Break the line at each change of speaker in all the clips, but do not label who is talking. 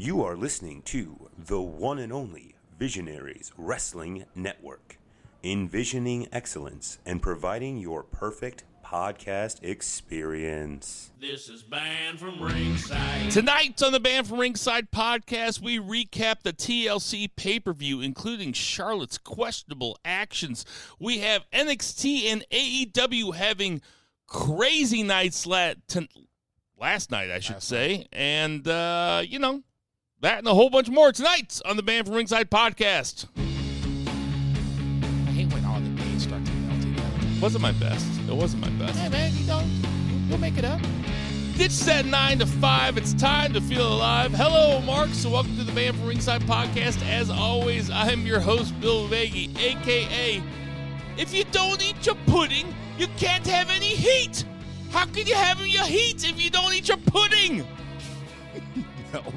You are listening to the one and only Visionaries Wrestling Network, envisioning excellence and providing your perfect podcast experience.
This is Banned from Ringside.
Tonight on the Banned from Ringside podcast, we recap the TLC pay per view, including Charlotte's questionable actions. We have NXT and AEW having crazy nights la- t- last night, I should say. And, uh, you know, that and a whole bunch more tonight on the Banned from Ringside podcast.
I hate when all the names start to melt together.
Wasn't my best. It wasn't my best.
Hey man, you don't you'll make it up.
Ditch that 9 to 5. It's time to feel alive. Hello, Mark. So, welcome to the Banned from Ringside podcast. As always, I'm your host, Bill Vagey, aka If you don't eat your pudding, you can't have any heat. How can you have your heat if you don't eat your pudding?
No.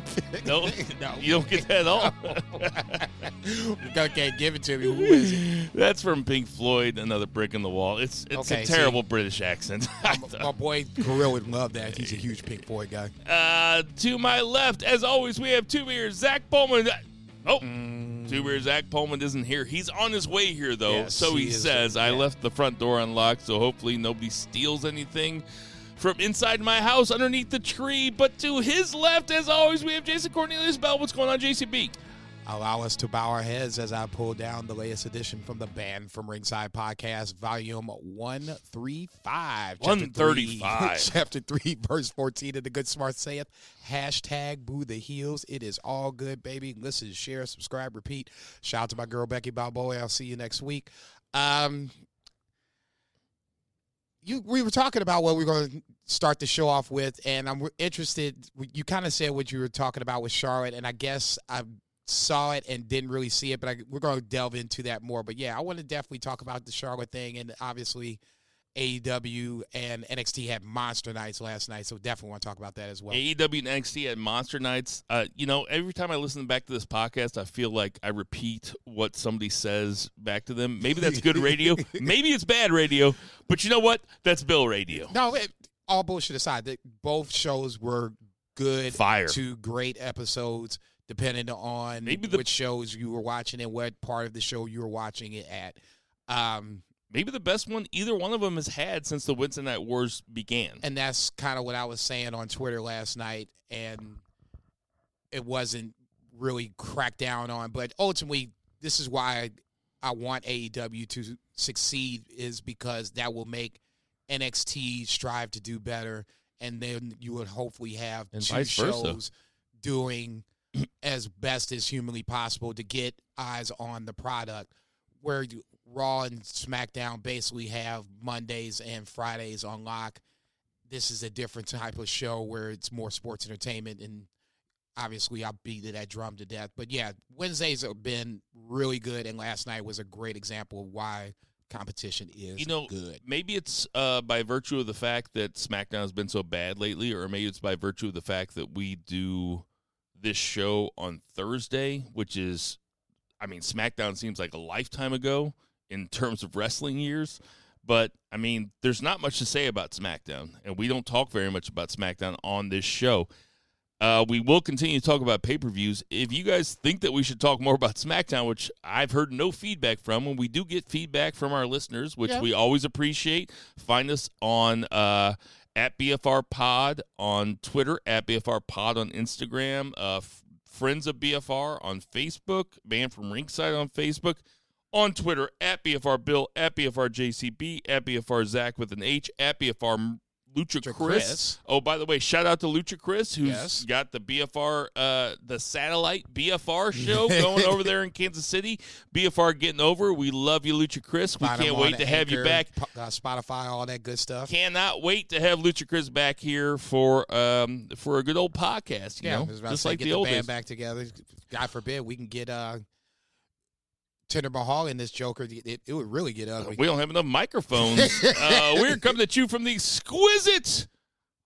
No,
no.
you don't get that at all.
okay, give it to me. Who is it?
That's from Pink Floyd, Another Brick in the Wall. It's it's
Okay,
a
see.
terrible British accent.
My boy Gorilla would love that. He's a huge Pink Floyd guy.
Uh, to my left, as always, we have two beers. Zach Pullman. Oh, two beers. Zach Pullman isn't here. He's on his way here, though.
Yes,
so he,
he is,
says. I left the front door unlocked, so hopefully nobody steals anything from inside my house underneath the tree. But to his left, as always, we have Jason Cornelius Bell. What's going on, JCB?
Allow us to bow our heads as I pull down the latest edition from the Banned from Ringside podcast, volume 135. Chapter
135.
three- Chapter 3, verse 14 of the Good Smart saith, hashtag boo the heels. It is all good, baby. Listen, share, subscribe, repeat. Shout out to my girl, Becky Balboa. I'll see you next week. Um, you we were talking about what we are going to start the show off with, and I'm interested. You kind of said what you were talking about with Charlotte, and I guess I saw it and didn't really see it, but I, we're going to delve into that more. But yeah, I want to definitely talk about the Charlotte thing, and obviously AEW and NXT had monster nights last night, so definitely want to talk about that as well.
AEW and NXT at Monster Nights. Uh, you know, every time I listen back to this podcast, I feel like I repeat what somebody says back to them. Maybe that's good radio. Maybe it's bad radio. But you know what? That's Bill Radio.
No, it, all bullshit aside, that both shows were good
Fire.
to great episodes, depending on
Maybe the-
which shows you were watching and what part of the show you were watching it at. Um,
Maybe the best one either one of them has had since the Wednesday Night Wars began.
and that's kind of what I was saying on Twitter last night, and it wasn't really cracked down on. But ultimately, this is why I want AEW to succeed, is because that will make NXT strive to do better, and then you would hopefully have
And
two shows doing as best as humanly possible to get eyes on the product. Where you, Raw and SmackDown basically have Mondays and Fridays on lock. This is a different type of show where it's more sports entertainment, and obviously I beat that drum to death. But yeah, Wednesdays have been really good, and last night was a great example of why competition is
you know,
good.
maybe it's uh, by virtue of the fact that SmackDown has been so bad lately, or maybe it's by virtue of the fact that we do this show on Thursday, which is, I mean, SmackDown seems like a lifetime ago in terms of wrestling years. But I mean, there's not much to say about SmackDown, and we don't talk very much about SmackDown on this show. Uh, we will continue to talk about pay per views. If you guys think that we should talk more about SmackDown, which I've heard no feedback from, and we do get feedback from our listeners, which
Yeah.
we always appreciate, find us on uh, at BFR Pod on Twitter, at BFR Pod on Instagram, uh, f- Friends of BFR on Facebook, Banned from Ringside on Facebook, on Twitter, at BFR Bill, at BFR JCB, at BFR Zach with an H, at BFR Lucha
Lucha
Chris.
Chris.
Oh, by the way, shout out to Lucha Chris, who's
Yes.
got the BFR, uh, the satellite BFR show going over there in Kansas City. BFR getting over. We love you, Lucha Chris. We can't wait to have you back.
uh, Spotify, all that good stuff.
Cannot wait to have Lucha Chris back here for um for a good old podcast. You
yeah,
know,
was about to
just like
get
the
the,
old
band
days.
back together. God forbid we can get uh, Jinder Mahal in this Joker. It, it would really get ugly.
We don't have enough microphones. uh, we're coming at you from the exquisite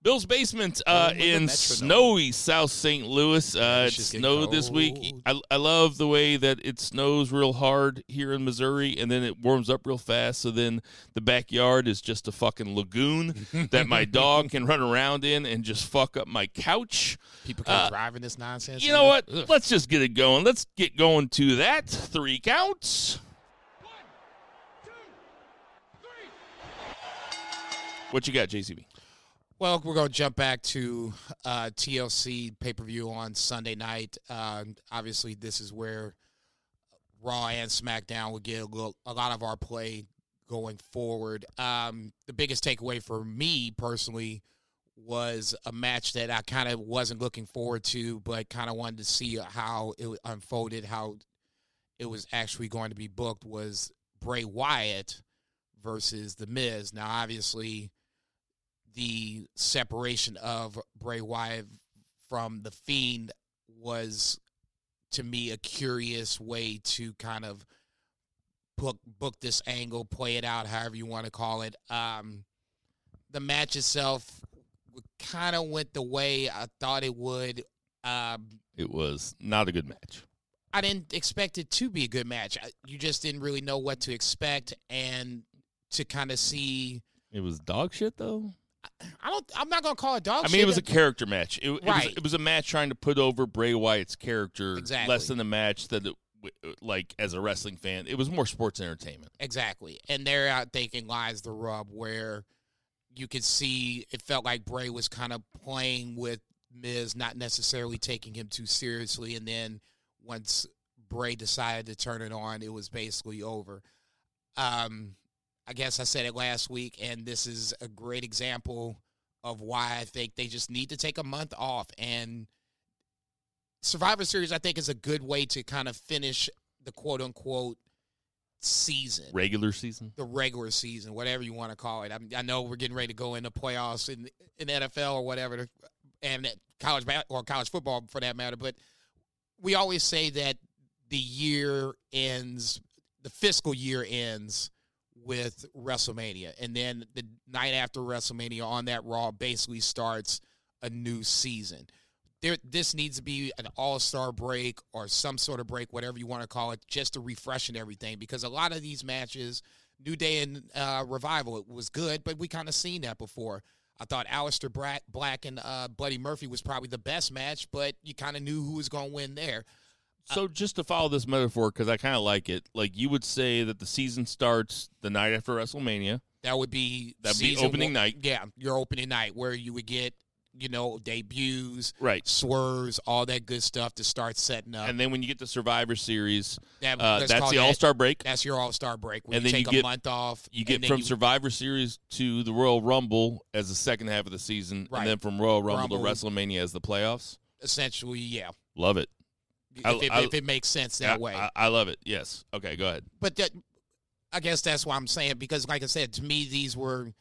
Bill's Basement uh,
Home of the
in snowy South St. Louis. Uh, it snowed this week. I, I love the way that it snows real hard here in Missouri, and then it warms up real fast. So then the backyard is just a fucking lagoon that my dog can run around in and just fuck up my couch.
People keep
Uh,
driving this nonsense.
You know what?
Ugh.
Let's just get it going. Let's get going to that. Three counts. What you got, JCB?
Well, we're going to jump back to uh, TLC pay per view on Sunday night. Uh, obviously, this is where Raw and SmackDown will get a, little, a lot of our play going forward. Um, the biggest takeaway for me personally was a match that I kind of wasn't looking forward to, but kind of wanted to see how it unfolded, how it was actually going to be booked. Was Bray Wyatt versus The Miz? Now, obviously the separation of Bray Wyatt from the Fiend was to me a curious way to kind of book book this angle, play it out, however you want to call it. Um, the match itself kind of went the way I thought it would. Um,
It was not a good match.
I didn't expect it to be a good match. You just didn't really know what to expect, and to kind of see.
It was dog shit though.
I don't. I'm not gonna call it dog.
I mean,
shit.
it was a character match. It, it was it was a match trying to put over Bray Wyatt's character
Exactly.
less than a match that it, like as a wrestling fan, it was more sports entertainment.
Exactly. And there I thinking lies the rub where you could see it felt like Bray was kind of playing with Miz, not necessarily taking him too seriously. And then once Bray decided to turn it on, it was basically over. Um, I guess I said it last week, and this is a great example of why I think they just need to take a month off. And Survivor Series, I think, is a good way to kind of finish the quote unquote season
Regular season.
the regular season, whatever you want to call it. I, I know we're getting ready to go into playoffs in in NFL or whatever, and college or college football for that matter. But we always say that the year ends, the fiscal year ends with WrestleMania, and then the night after WrestleMania on that Raw basically starts a new season. There, this needs to be an all-star break or some sort of break, whatever you want to call it, just to refresh and everything. Because a lot of these matches, New Day and uh, Revival, it was good, but we kind of seen that before. I thought Aleister Black, Black and uh, Buddy Murphy was probably the best match, but you kind of knew who was going to win there.
So just to follow this metaphor, because I kind of like it, like you would say that the season starts the night after WrestleMania.
That would be
That'd be opening
one-
night.
Yeah, your opening night where you would get you know debuts,
Right.
swerves, all that good stuff to start setting up.
And then when you get to Survivor Series,
that,
uh, that's the All Star break.
That's your All Star break.
And
you
then
take
you
a
get-
month off.
You get from
you-
Survivor Series to the Royal Rumble as the second half of the season,
Right.
and then from Royal Rumble,
Rumble.
to WrestleMania as the playoffs.
essentially, yeah.
Love it.
If,
I-
it,
I-
if it makes sense that
I,
way.
I, I love it. Yes. Okay. Go ahead.
but that, I guess that's what I'm saying because, like I said, to me these were,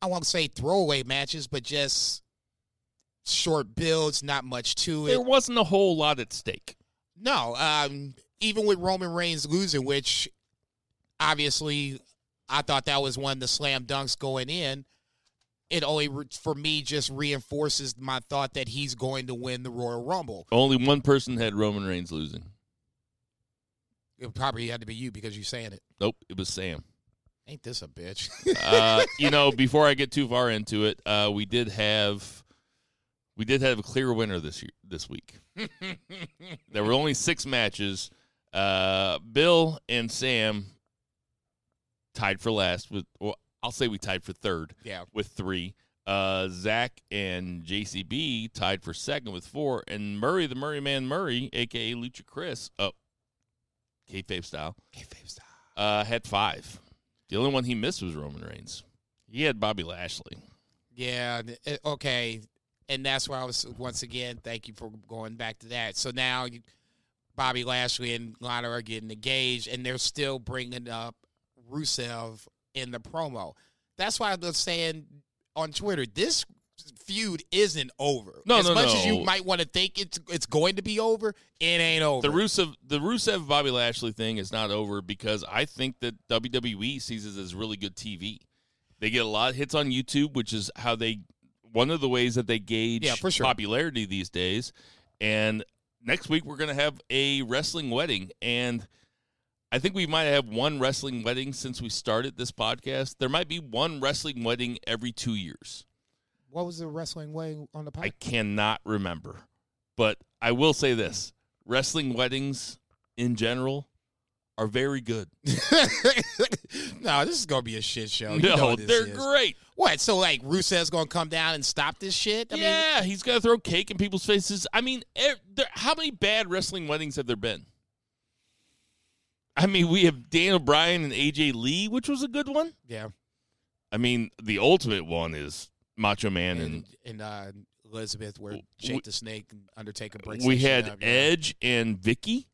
I won't say throwaway matches, but just short builds, not much to it.
There wasn't a whole lot at stake.
No, um, even with Roman Reigns losing, which obviously I thought that was one of the slam dunks going in. It only, for me, just reinforces my thought that he's going to win the Royal Rumble.
Only one person had Roman Reigns losing.
It probably had to be you because you're saying it.
Nope, it was Sam.
Ain't this a bitch?
Uh, you know, before I get too far into it, uh, we did have we did have a clear winner this year this week. There were only six matches. Uh, Bill and Sam tied for last with. Well, I'll say we tied for third
yeah.
with three. Uh, Zach and JCB tied for second with four, and Murray, the Murray Man Murray, aka Lucha Chris, up oh, kayfabe style, kayfabe uh, had five. The only one he missed was Roman Reigns. He had Bobby Lashley.
Yeah. uh, Okay. And that's why I was once again. Thank you for going back to that. So now, you, Bobby Lashley and Lana are getting engaged, and they're still bringing up Rusev in the promo. That's why I was saying on Twitter, this feud isn't over.
No,
as
no,
much as you might want to think it's it's going to be over, it ain't over.
The Rusev, the Rusev Bobby Lashley thing is not over because I think that WWE sees it as really good TV. They get a lot of hits on YouTube, which is how they one of the ways that they gauge
Yeah, for sure.
popularity these days. And next week we're going to have a wrestling wedding, and I think we might have one wrestling wedding since we started this podcast. There might be one wrestling wedding every two years.
What was the wrestling way on the
I cannot remember, but I will say this: wrestling weddings in general are very good.
no, this is gonna be a shit show. You
no, they're
is.
great.
What? So like Rusev's gonna come down and stop this shit? I mean,
yeah, he's gonna throw cake in people's faces. I mean, er, there, how many bad wrestling weddings have there been? I mean, we have Daniel Bryan and AJ Lee, which was a good one.
yeah.
I mean, the ultimate one is Macho Man, and,
And and uh, Elizabeth, where Jake the Snake and Undertaker breaks.
we had
up.
Edge and Vicky.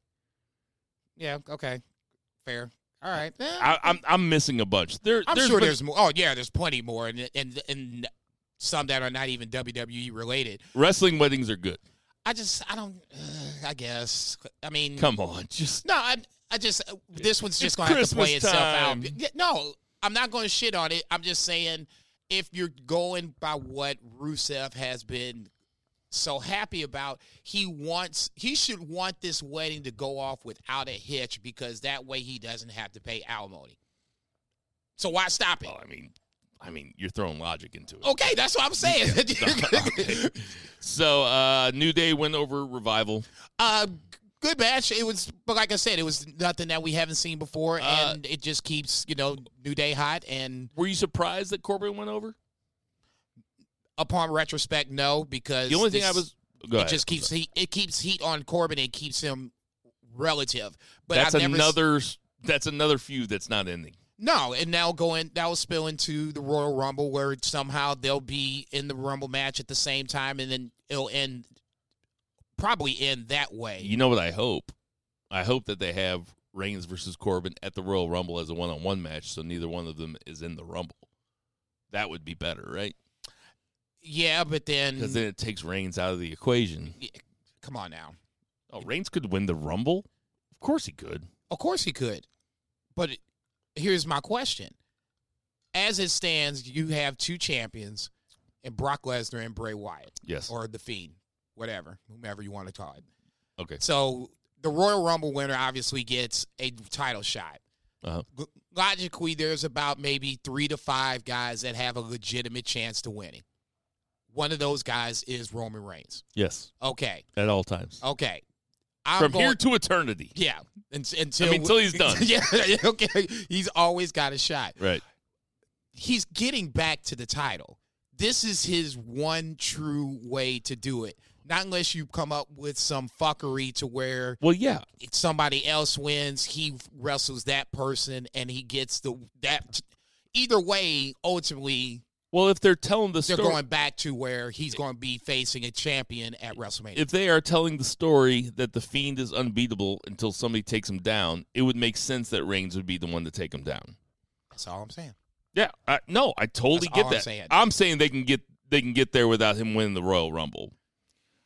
Yeah. Okay. Fair. All right. Eh,
I, I'm I'm missing a bunch. There,
I'm
there's
sure
been-
there's more. Oh yeah, there's plenty more, and and and some that are not even WWE related.
wrestling weddings are good.
I just I don't. Uh, I guess. I mean,
Come on, just
no. I I just uh, this one's just gonna have to play itself
time.
out. No, I'm not going to shit on it. I'm just saying if you're going by what Rusev has been so happy about, he wants he should want this wedding to go off without a hitch because that way he doesn't have to pay alimony. So why stop it?
well, I mean, I mean, you're throwing logic into it.
Okay, that's what I'm saying.
Okay. So, uh, New Day win over Revival.
uh, good match. It was, but like I said, it was nothing that we haven't seen before,
Uh,
and it just keeps you know New Day hot. And
Were you surprised that Corbin went over?
upon retrospect, no, because
The only thing I was
it just keeps heat. It keeps heat on Corbin. It keeps him relative. But
that's
I've never s-
another that's another feud that's not ending.
no, and now going that will spill into the Royal Rumble where somehow they'll be in the Rumble match at the same time, and then it'll end probably end that way.
You know what I hope? I hope that they have Reigns versus Corbin at the Royal Rumble as a one-on-one match, so neither one of them is in the Rumble. That would be better, right?
Yeah, but then,
Because then it takes Reigns out of the equation.
come on now.
Oh, Reigns could win the Rumble. Of course he could.
Of course he could. But here's my question. As it stands, you have two champions and Brock Lesnar and Bray Wyatt,
Yes.
or The Fiend, whatever, whomever you want to call it.
okay.
So the Royal Rumble winner obviously gets a title shot.
Uh-huh.
Logically, there's about maybe three to five guys that have a legitimate chance to winning. One of those guys is Roman Reigns.
Yes.
Okay.
At all times.
Okay. I'm
From
going,
here to eternity.
yeah, un- until
I mean, until he's done.
yeah, okay. He's always got a shot.
Right.
He's getting back to the title. This is his one true way to do it. Not unless you come up with some fuckery to where
Well, yeah.
somebody else wins, he wrestles that person and he gets the that. Either way, ultimately,
Well, if they're telling the
they're
story,
going back to where he's going to be facing a champion at WrestleMania.
if they are telling the story that the Fiend is unbeatable until somebody takes him down, it would make sense that Reigns would be the one to take him down.
That's all I'm saying.
Yeah, I, no, I totally
That's
get
all I'm
that.
saying.
I'm saying they can get they can get there without him winning the Royal Rumble.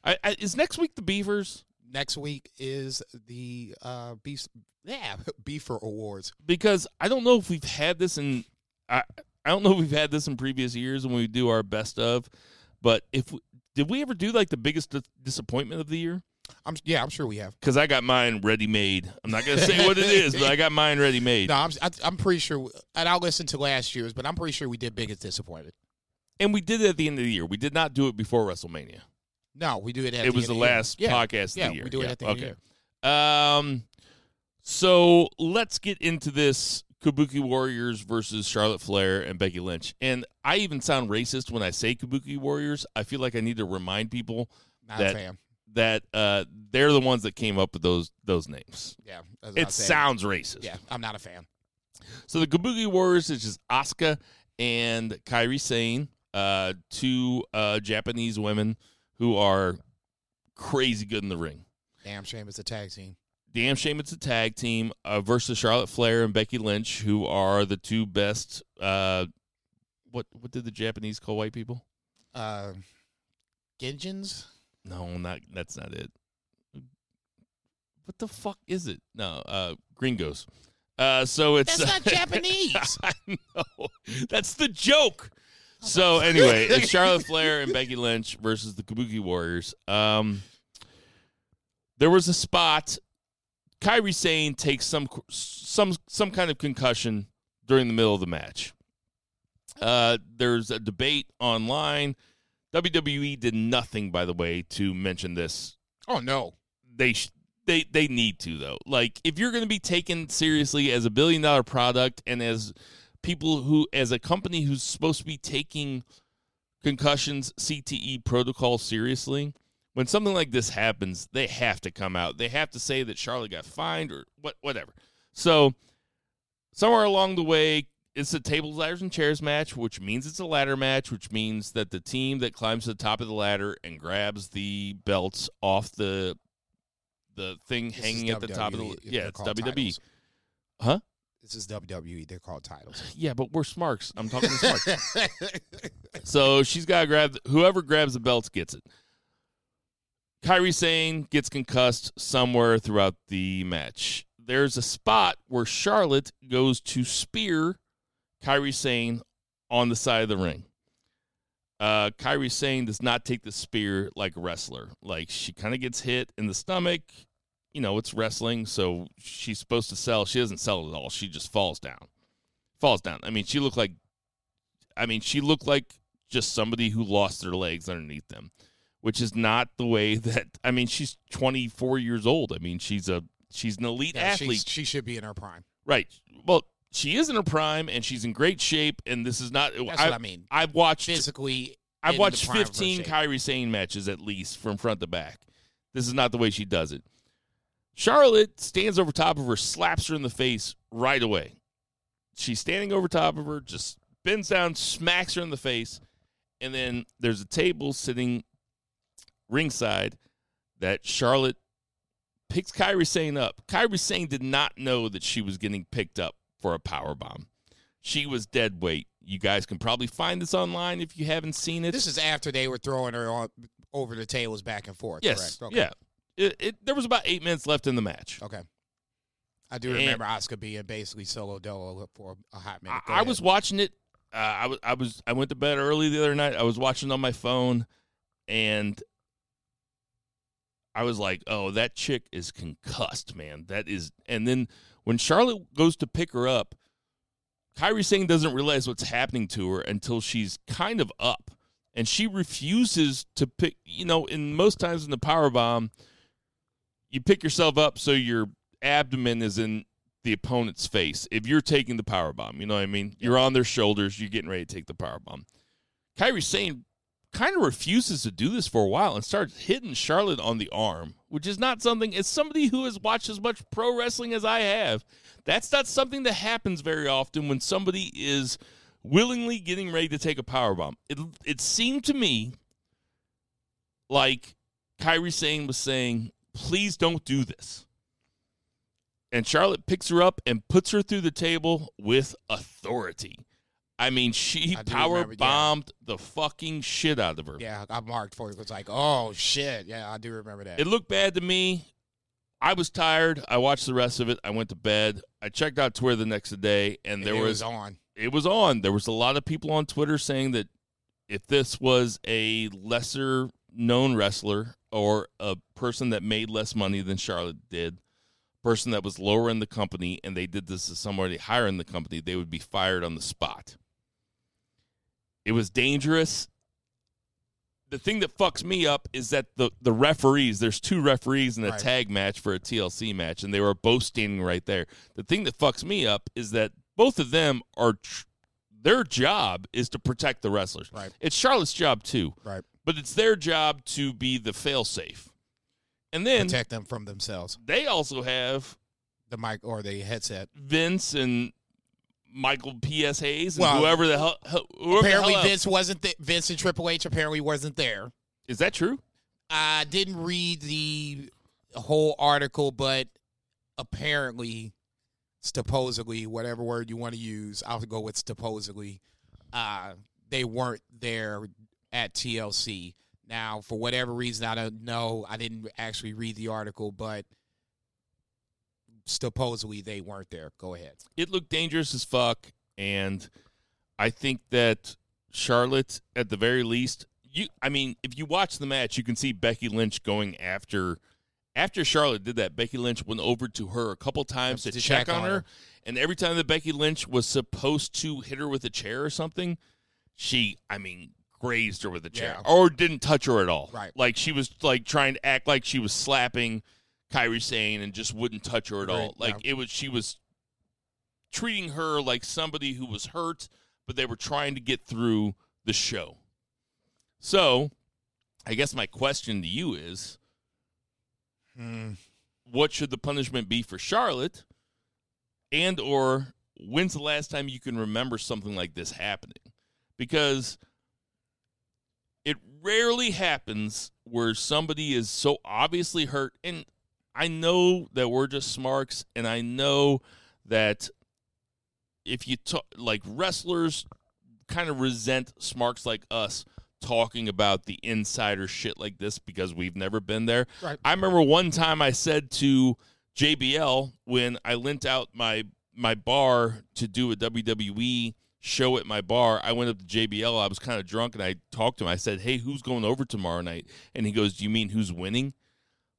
I, I, is next week the Beavers?
Next week is the uh, beef, yeah, Beaver Awards.
Because I don't know if we've had this in I I don't know if we've had this in previous years when we do our best of, but if we, did we ever do like the biggest dis- disappointment of the year?
I'm yeah, I'm sure we have.
Because I got mine ready made. I'm not gonna say what it is, but I got mine ready made.
No, I'm I, I'm pretty sure, and I'll listen to last year's, but I'm pretty sure we did biggest disappointed.
And we did it at the end of the year. We did not do it before WrestleMania.
No, we do it. At
it
the
was
end
the
year.
last
yeah.
podcast
Yeah,
of the year.
we do it
Yeah,
at the end of
okay.
the year.
Um, so let's get into this Kabuki Warriors versus Charlotte Flair and Becky Lynch. And I even sound racist when I say Kabuki Warriors. I feel like I need to remind people
Not
that- that uh, they're the ones that came up with those those names.
Yeah,
It
saying.
sounds racist.
Yeah, I'm not a fan.
So the Kabuki Warriors is just Asuka and Kairi Sane, uh, two uh, Japanese women who are crazy good in the ring.
Damn shame it's a tag team.
Damn shame it's a tag team uh, versus Charlotte Flair and Becky Lynch, who are the two best. Uh, what what did the Japanese call white people?
Uh, Genjins.
No, not that's not it. What the fuck is it? No, uh, gringos. Uh, so it's
That's not Japanese.
I know. That's the joke. So anyway, it's Charlotte Flair and Becky Lynch versus the Kabuki Warriors. Um, there was a spot. Kairi Sane takes some some some kind of concussion during the middle of the match. Uh, there's a debate online. WWE did nothing, by the way, to mention this.
Oh no,
They sh- they they need to though. Like if you're going to be taken seriously as a billion dollar product and as people who as a company who's supposed to be taking concussions CTE protocol seriously, when something like this happens, they have to come out. They have to say that Charlotte got fined or what whatever. So somewhere along the way, it's a tables, ladders, and chairs match, which means it's a ladder match, which means that the team that climbs to the top of the ladder and grabs the belts off the the thing
This
hanging at the top of the yeah, it's WWE.
titles.
Huh?
This is WWE. They're called titles.
Yeah, but we're smarks. I'm talking smarks. So she's got to grab whoever grabs the belts gets it. Kairi Sane gets concussed somewhere throughout the match. There's a spot where Charlotte goes to spear Kairi Sane on the side of the ring. Uh, Kairi Sane does not take the spear like a wrestler. Like she kind of gets hit in the stomach. You know, it's wrestling, so she's supposed to sell. She doesn't sell at all. She just falls down. Falls down. I mean, she looked like I mean, she looked like just somebody who lost their legs underneath them, which is not the way that I mean, she's 24 years old. I mean, she's a she's an elite
Yeah,
athlete.
she should be in her prime.
Right. Well, she is in her prime and she's in great shape and this is not
That's
I,
what I mean.
I've watched
Physically,
I've watched
the prime of her
15
shape.
Kairi Sane matches at least from front to back. This is not the way she does it. Charlotte stands over top of her, slaps her in the face right away. She's standing over top of her, just bends down, smacks her in the face, and then there's a table sitting ringside that Charlotte picks Kairi Sane up. Kairi Sane did not know that she was getting picked up for a power bomb. She was dead weight. You guys can probably find this online if you haven't seen it.
This is after they were throwing her on, over the tables back and forth.
yes,
Correct. Okay.
yeah. It, it, there was about eight minutes left in the match.
Okay. I do
And-
remember Asuka being basically solo dolo for a hot minute.
I, I was watching it. Uh, I was I was I went to bed early the other night. I was watching on my phone, and I was like, "Oh, that chick is concussed, man. That is." And then when Charlotte goes to pick her up, Kairi Sane doesn't realize what's happening to her until she's kind of up, and she refuses to pick. You know, in most times in the power bomb, you pick yourself up so your abdomen is in the opponent's face if you're taking the power bomb. You know what I mean? You're on their shoulders. You're getting ready to take the power bomb. Kairi Sane kind of refuses to do this for a while and starts hitting Charlotte on the arm, which is not something. As somebody who has watched as much pro wrestling as I have, that's not something that happens very often when somebody is willingly getting ready to take a power bomb. It it seemed to me like Kairi Sane was saying, "Please don't do this." and Charlotte picks her up and puts her through the table with authority. I mean, she
I
power
remember, yeah.
bombed the fucking shit out of her.
Yeah, I marked for it. Was like, oh shit. Yeah, I do remember that.
It looked bad to me. I was tired. I watched the rest of it. I went to bed. I checked out Twitter the next day, and,
And
there
it
was,
on.
it was on. There was a lot of people on Twitter saying that if this was a lesser known wrestler or a person that made less money than Charlotte did, person that was lower in the company, and they did this to somebody higher in the company, they would be fired on the spot. It was dangerous. The thing that fucks me up is that the, the referees, there's two referees in a
Right.
tag match for a TLC match, and they were both standing right there. The thing that fucks me up is that both of them are, tr- their job is to protect the wrestlers.
Right.
It's Charlotte's job too,
Right.
But it's their job to be the failsafe. And then
Protect them from themselves.
they also have
The mic or the headset.
Vince and Michael P.S. Hayes and
Well,
whoever the hell. whoever the
Apparently,
hell.
Vince wasn't. Th- Vince and Triple H apparently wasn't there.
Is that true?
I didn't read the whole article, but apparently, supposedly, whatever word you want to use, I'll go with supposedly. Uh, they weren't there at TLC. Now, for whatever reason, I don't know. I didn't actually read the article, but supposedly they weren't there. Go ahead.
It looked dangerous as fuck, and I think that Charlotte at the very least. You, I mean, if you watch the match, you can see Becky Lynch going after. After Charlotte did that, Becky Lynch went over to her a couple times to,
To
check,
check
on her,
her.
and every time that Becky Lynch was supposed to hit her with a chair or something, she, I mean, grazed her with a chair
Yeah.
or didn't touch her at all.
Right.
Like she was like trying to act like she was slapping Kairi Sane and just wouldn't touch her at all. Like
yeah.
it was, she was treating her like somebody who was hurt, but they were trying to get through the show. So, I guess my question to you is
Hmm.
what should the punishment be for Charlotte? And or when's the last time you can remember something like this happening? Because rarely happens where somebody is so obviously hurt and I know that we're just smarks and I know that if you talk like wrestlers kind of resent smarks like us talking about the insider shit like this because we've never been there.
Right.
I remember one time I said to JBL when I lent out my my bar to do a WWE show at my bar. I went up to JBL. I was kind of drunk and I talked to him. I said, "Hey, who's going over tomorrow night?" And he goes, "Do you mean who's winning?"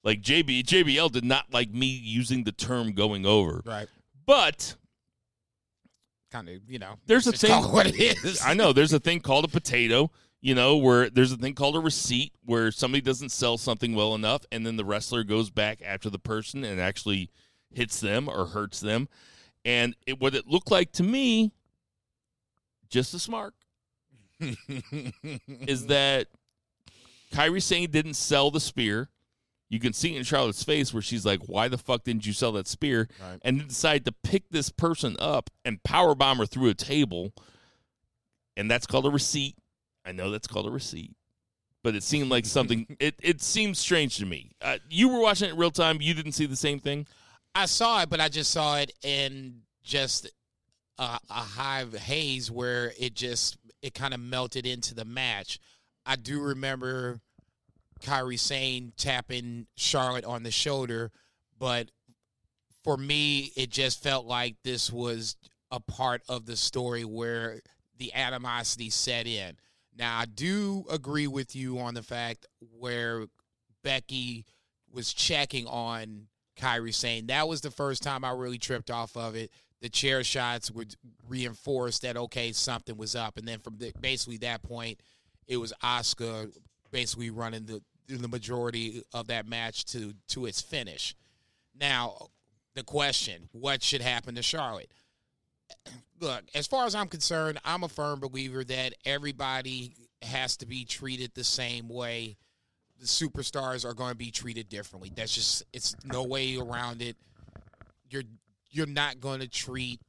Like JB JBL did not like me using the term going over.
Right.
But
Kind of, you know.
There's a thing-
what it is.
I know there's a thing called a potato, you know, where there's a thing called a receipt where somebody doesn't sell something well enough and then the wrestler goes back after the person and actually hits them or hurts them. And it, what it looked like to me, just a smart, is that Kairi Sane didn't sell the spear. You can see it in Charlotte's face where she's like, "Why the fuck didn't you sell that spear?"
Right.
And then decide to pick this person up and powerbomb her through a table, and that's called a receipt. I know that's called a receipt, but it seemed like something. it it seemed strange to me. Uh, you were watching it real time. You didn't see the same thing.
I saw it, but I just saw it in just a, a high haze where it just it kind of melted into the match. I do remember Kairi Sane tapping Charlotte on the shoulder, but for me, it just felt like this was a part of the story where the animosity set in. Now, I do agree with you on the fact where Becky was checking on Kairi Sane that was the first time I really tripped off of it. The chair shots would reinforce that okay something was up, and then from the, basically that point, it was Asuka basically running the the majority of that match to to its finish. Now, the question: What should happen to Charlotte? Look, as far as I'm concerned, I'm a firm believer that everybody has to be treated the same way the superstars are going to be treated differently. That's just it's no way around it. You're you're not going to treat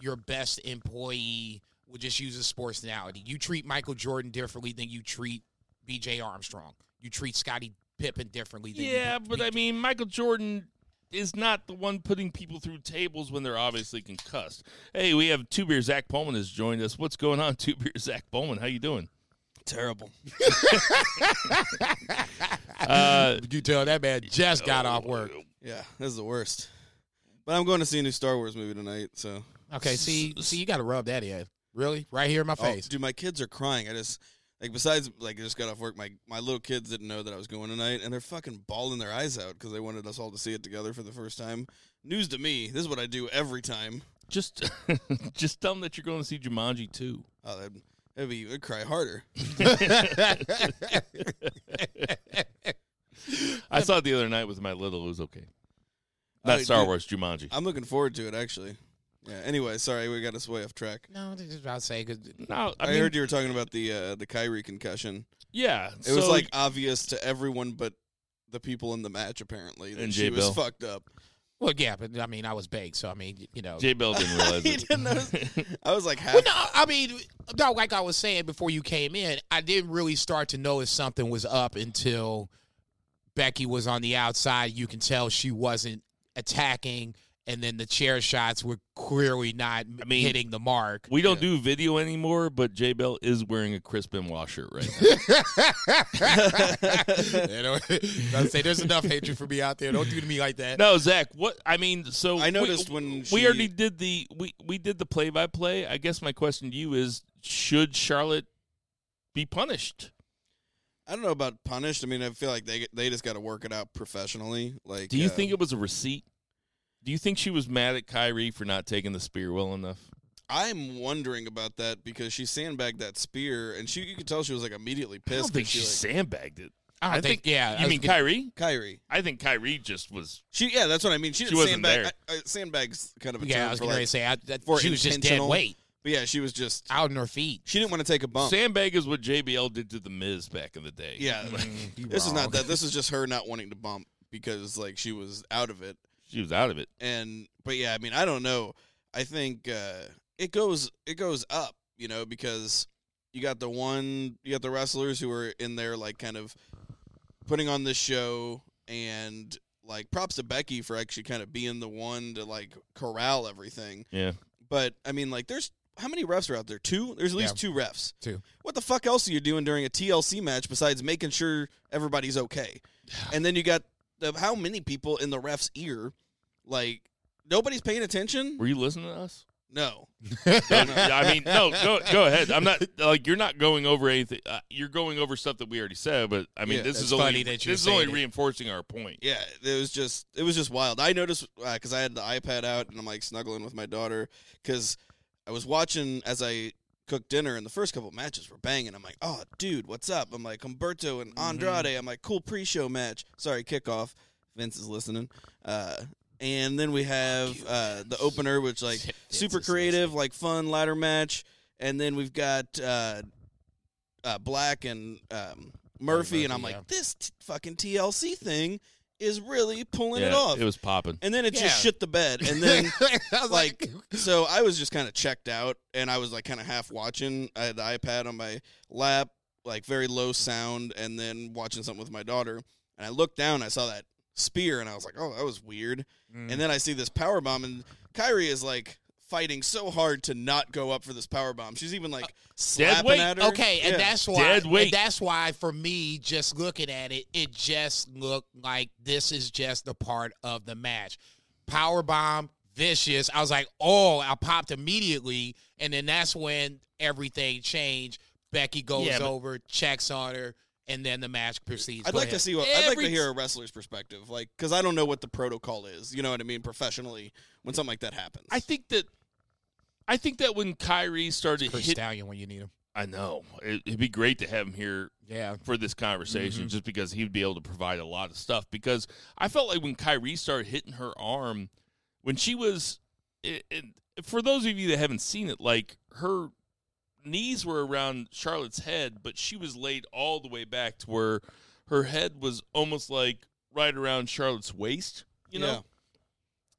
your best employee. We'll just use a sports analogy. You treat Michael Jordan differently than you treat B.J. Armstrong. You treat Scottie Pippen differently. Than
Yeah,
you
but I mean, Michael Jordan is not the one putting people through tables when they're obviously concussed. Hey, we have two beer. Zach Bowman has joined us. What's going on, two beer? Zach Bowman, how you doing?
Terrible.
Uh,
you tell that man just got off work.
Yeah, this is the worst. But I'm going to see a new Star Wars movie tonight, so.
Okay, see, see, you got to rub that in. Really, right here in my
Oh,
face.
dude, my kids are crying. I just like besides like I just got off work. My my little kids didn't know that I was going tonight, and they're fucking bawling their eyes out because they wanted us all to see it together for the first time. News to me. This is what I do every time.
just, just tell them that you're going to see Jumanji too.
Oh, that'd, that'd be I'd cry harder.
I saw it the other night with my little. It was okay. Not
Uh,
Star
dude,
Wars, Jumanji.
I'm looking forward to it actually. Yeah. Anyway, sorry we got us way off track.
no, this is about to say because
no, I,
I,
mean,
heard you were talking about the uh, the Kairi concussion.
yeah.
It was
so-
like obvious to everyone but the people in the match apparently that
And
she
Jay
was
Bill.
fucked up.
well, yeah, but I mean, I was baked, so I mean, you know.
J Bell didn't realize
He
it.
didn't notice. I was like half.
Well, no, I mean, no, like I was saying before you came in, I didn't really start to notice something was up until Becky was on the outside. You can tell she wasn't attacking, and then the chair shots were clearly not
I mean,
hitting the mark.
We don't do video anymore, but J Bell is wearing a Chris Benoit shirt right now.
you know, I say there's enough hatred for me out there. Don't do to me like that.
no, Zach. What I mean, so
I noticed
we,
when
we already did the we we did the play by play. I guess my question to you is: should Charlotte be punished?
I don't know about punished. I mean, I feel like they they just got to work it out professionally. Like,
Do you
uh,
think it was a receipt? Do you think she was mad at Kairi for not taking the spear well enough?
I'm wondering about that because she sandbagged that spear, and she you could tell she was like immediately pissed.
I
pissed.
don't think
'cause
she
like,
sandbagged it.
I don't
I
think,
think-
yeah. I
You mean
gonna-
Kairi?
Kairi.
I think Kairi just was.
She yeah, that's what I mean. She
She wasn't
sandbag.
there.
I, I, sandbags kind of a
Yeah, I
term
was
for
going to say I, that,
for
she was just dead
intentional-
weight
But yeah, she was just.
out on her feet.
She didn't want to take a bump.
Sandbag is what JBL did to the Miz back in the day.
yeah,
You
this is not that. This is just her not wanting to bump because like she was out of it.
she was out of it.
and but yeah, I mean, I don't know. I think uh, it goes it goes up, you know, because you got the one you got the wrestlers who are in there like kind of putting on this show and like props to Becky for actually kind of being the one to like corral everything.
Yeah.
But I mean, like, there's how many refs are out there? Two. There's at least two refs.
Two.
What the fuck else are you doing during a TLC match besides making sure everybody's okay? And then you got the, how many people in the ref's ear? Like nobody's paying attention.
Were you listening to us?
No.
I mean, no. Go go ahead. I'm not like you're not going over anything. Uh, you're going over stuff that we already said. But I mean,
Yeah,
this
that's
is only
that
this is only
it.
reinforcing our point.
Yeah, it was just it was just wild. I noticed because I had the iPad out and I'm like snuggling with my daughter because I was watching as I cooked dinner and the first couple matches were banging. I'm like, oh, dude, what's up? I'm like Humberto and Andrade. I'm like, cool pre-show match. Sorry, kickoff. Vince is listening. Uh, and then we have uh, the opener, which like super creative, like fun ladder match. And then we've got uh, uh, Black and um, Murphy, and I'm like, this t- fucking TLC thing is really pulling it off.
it was popping.
and then it
Yeah.
just shit the bed. And then,
I was
like, so I was just kind of checked out, and I was like kind of half watching. I had the iPad on my lap, like very low sound, and then watching something with my daughter. And I looked down, I saw that spear, and I was like, oh, that was weird.
Mm.
And then I see this power bomb, and Kairi is like fighting so hard to not go up for this power bomb. She's even like uh, slapping
weight.
at her.
Okay, and that's why.
Dead weight.
And that's why, for me, just looking at it, it just looked like this is just a part of the match. Power bomb, vicious. I was like, oh, I popped immediately, and then that's when everything changed. Becky goes
Yeah, but-
over, checks on her, and then the match proceeds.
I'd
Go
like to see what I'd like to hear a wrestler's perspective, like because I don't know what the protocol is. You know what I mean? Professionally, when something like that happens,
I think that I think that when Kairi started
Chris
hit,
Stallion when you need him.
I know it, it'd be great to have him here
Yeah.
for this conversation,
Mhm.
just because he'd be able to provide a lot of stuff. Because I felt like when Kairi started hitting her arm, when she was, it, it, for those of you that haven't seen it, like her knees were around Charlotte's head, but she was laid all the way back to where her head was almost like right around Charlotte's waist. You know.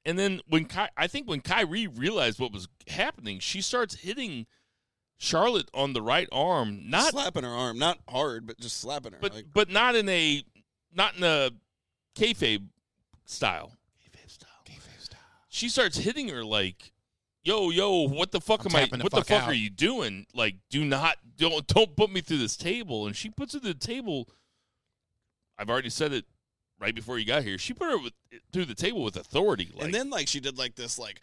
Yeah.
And then when Ky- I think when Kairi realized what was happening, she starts hitting Charlotte on the right arm, not
slapping her arm, not hard, but just slapping her.
but
like,
but not in a not in a kayfabe style. Kayfabe style. Kayfabe style. She starts hitting her like, "Yo, yo, what the fuck
I'm
am I?
tapping the
What the
fuck
fuck
out."
are you doing? Like, do not don't don't put me through this table." And she puts her through the table. I've already said it right before you got here. She put her with, through the table with authority. Like,
and then like she did like this like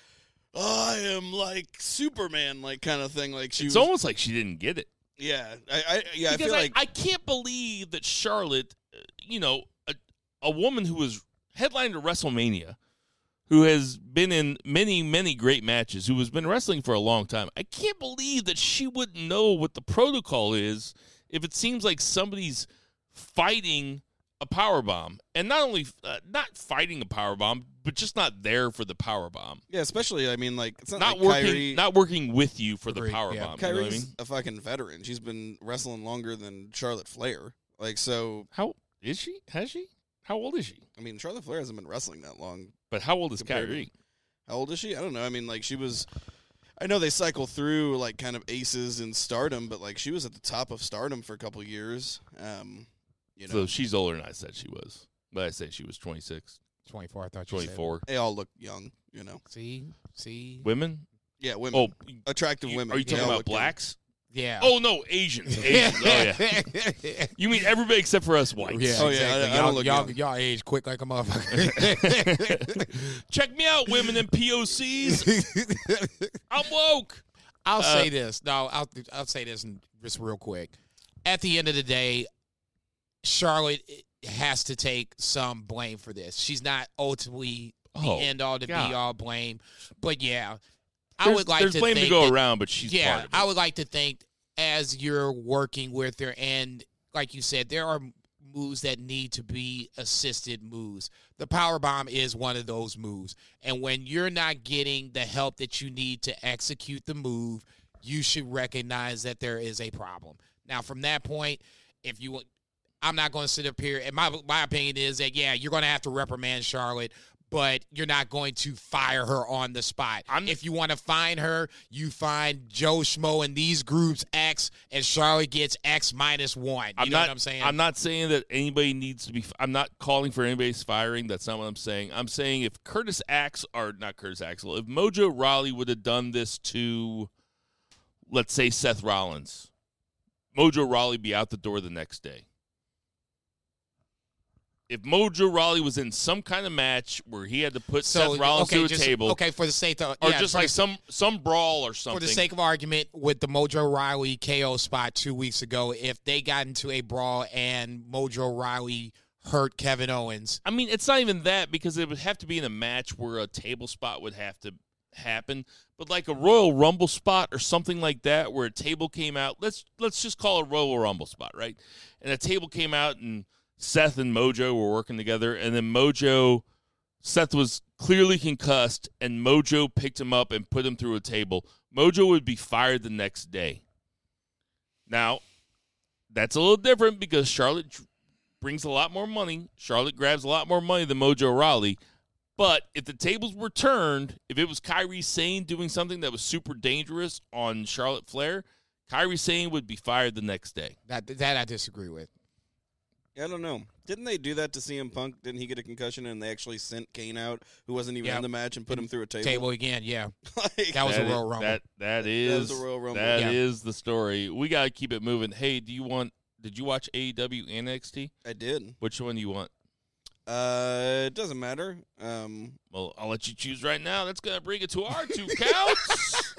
I am like Superman like kind of thing. Like she
it's
was,
almost like she didn't get it.
yeah, I, I yeah I feel
I,
like
I can't believe that Charlotte, uh, you know, a, a woman who was headlined to WrestleMania, who has been in many, many great matches, who has been wrestling for a long time, I can't believe that she wouldn't know what the protocol is if it seems like somebody's fighting a power bomb, and not only uh, not fighting a power bomb, but just not there for the power bomb,
yeah, especially I mean like it's not,
not
like
working,
Kairi,
not working with you for the power
yeah.
bomb. You know what I
Kairi's
mean?
a fucking veteran. She's been wrestling longer than Charlotte Flair. Like so,
How is she? Has she? How old is she?
I mean Charlotte Flair hasn't been wrestling that long.
But how old is
Compared to-
Kyrie?
How old is she? I don't know. I mean, like she was. I know they cycle through like kind of aces in Stardom, but like she was at the top of Stardom for a couple years. Um, you know,
So she's older than I said she was. But I said she was 26,
24, I thought you said.
24.
they all look young. You know,
See? See?
Women?
yeah, women,
Oh,
attractive
you-
women.
are you talking about
look young.
blacks?
Yeah.
Oh, no, Asians. Asians. oh, yeah. You mean everybody except for us whites?
Yeah,
Oh, yeah, I-
exactly.
I don't
y'all,
look
y'all,
young.
y'all age quick like a motherfucker.
Check me out, women and POCs. I'm woke.
I'll
Uh,
say this. No, I'll I'll say this just real quick. At the end of the day, Charlotte eh, has to take some blame for this. She's not ultimately the
Oh,
end all to
God.
be all blame, but yeah, I
There's-
would like to
there's
to
blame to go
that-
around, but she's
yeah,
part of it.
I would like to think as you're working with her, and like you said, there are moves that need to be assisted moves. The power bomb is one of those moves, and when you're not getting the help that you need to execute the move, you should recognize that there is a problem. Now, from that point, if you, I'm not going to sit up here. And my my opinion is that yeah, you're going to have to reprimand Charlotte. But you're not going to fire her on the spot.
I'm-
if you want to find her, you find Joe Schmo in these groups X, and Charlotte gets X minus one. You
I'm
know
not.
what I'm saying?
I'm not saying that anybody needs to be. I'm not calling for anybody's firing. That's not what I'm saying. I'm saying if Curtis Ax or not Curtis Axel, if Mojo Rawley would have done this to, let's say Seth Rollins, Mojo Rawley be out the door the next day. If Mojo Rawley was in some kind of match where he had to put
so
Seth Rollins
okay,
to a
just,
table,
Okay, for the sake of
or
yeah,
just like
the-
some some brawl or something,
for the sake of argument, with the Mojo Rawley KO spot two weeks ago, if they got into a brawl and Mojo Rawley hurt Kevin Owens,
I mean, it's not even that because it would have to be in a match where a table spot would have to happen. But like a Royal Rumble spot or something like that, where a table came out. Let's let's just call it a Royal Rumble spot, right? And a table came out, and Seth and Mojo were working together, and then Mojo, Seth was clearly concussed, and Mojo picked him up and put him through a table. Mojo would be fired the next day. Now, that's a little different because Charlotte brings a lot more money. Charlotte grabs a lot more money than Mojo Rawley. But if the tables were turned, if it was Kairi Sane doing something that was super dangerous on Charlotte Flair, Kairi Sane would be fired the next day.
that that I disagree with.
I don't know. Didn't they do that to CM Punk? Didn't he get a concussion and they actually sent Kane out, who wasn't even
Yep.
in the match, and put him through a table?
Table again, yeah.
Like,
That was a
That
Royal
is-
Rumble.
That that
That
is
was a Royal Rumble.
that
Yeah.
is the story. We got to keep it moving. Hey, do you want? Did you watch AEW and NXT?
I did.
Which one do you want?
Uh, it doesn't matter. Um,
Well, I'll let you choose right now. That's gonna bring it to our two counts.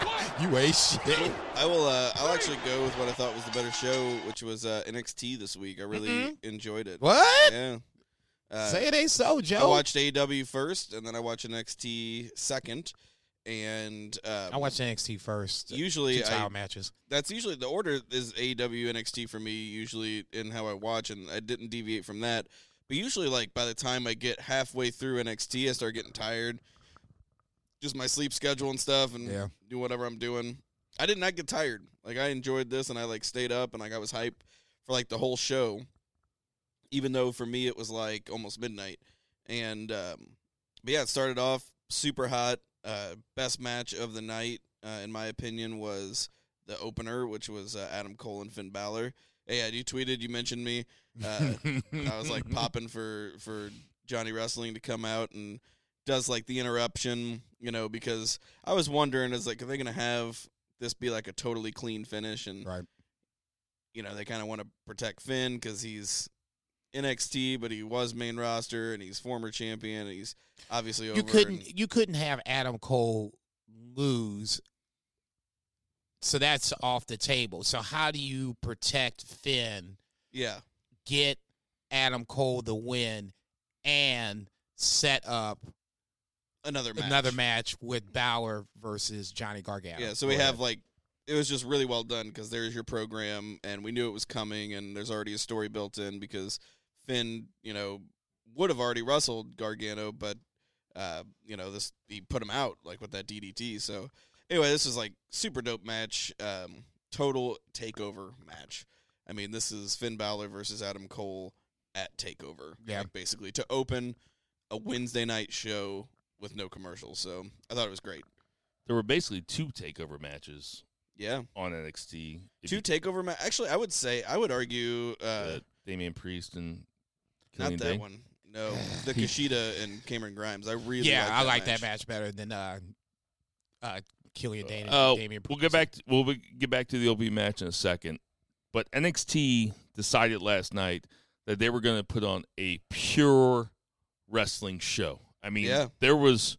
You ain't shit.
I will. Uh, I'll actually go with what I thought was the better show, which was uh, NXT this week. I really
Mhm.
enjoyed it.
What?
Yeah. Uh,
Say it ain't so, Joe.
I watched AEW first, and then I watched NXT second. And um,
I watched NXT first.
usually
two
I
title matches.
that's usually the order is AEW NXT for me usually in how I watch and I didn't deviate from that. But usually like by the time I get halfway through NXT I start getting tired. Just my sleep schedule and stuff and
Yeah.
do whatever I'm doing. I did not get tired. Like I enjoyed this and I like stayed up and like I was hyped for like the whole show. Even though for me it was like almost midnight. And um but yeah, it started off super hot. Uh best match of the night uh, in my opinion was the opener, which was uh, Adam Cole and Finn Balor. Hey, yeah, you tweeted, you mentioned me. Uh, I was like popping for for Johnny Wrestling to come out and does like the interruption, you know, because I was wondering, is like, are they gonna have this be like a totally clean finish? And
Right.
you know, they kind of want to protect Finn because he's NXT, but he was main roster and he's former champion. And he's obviously over.
you couldn't
and-
you couldn't have Adam Cole lose. So that's off the table. So how do you protect Finn,
yeah,
get Adam Cole the win, and set up
another match.
another match with Balor versus Johnny Gargano?
Yeah, so we have like it was just really well done because there's your program, and we knew it was coming, and there's already a story built in because Finn, you know, would have already wrestled Gargano, but uh, you know, this he put him out like with that DDT. So anyway, this is like super dope match, um, total takeover match. I mean, this is Finn Balor versus Adam Cole at Takeover,
Yeah.
like basically to open a Wednesday night show with no commercials. So I thought it was great.
there were basically two takeover matches
Yeah.
on NXT. If
Two
you-
takeover match. Actually, I would say I would argue uh,
uh, Damian Priest and
not that
Day.
one. No, the Kushida and Cameron Grimes. I really
yeah,
like
I
that
like
match.
that match better than uh, uh, Killian Dain.
Uh,
Damian
we'll get back. To, we'll be- get back to the OB match in a second. But NXT decided last night that they were going to put on a pure wrestling show. I mean,
Yeah.
there was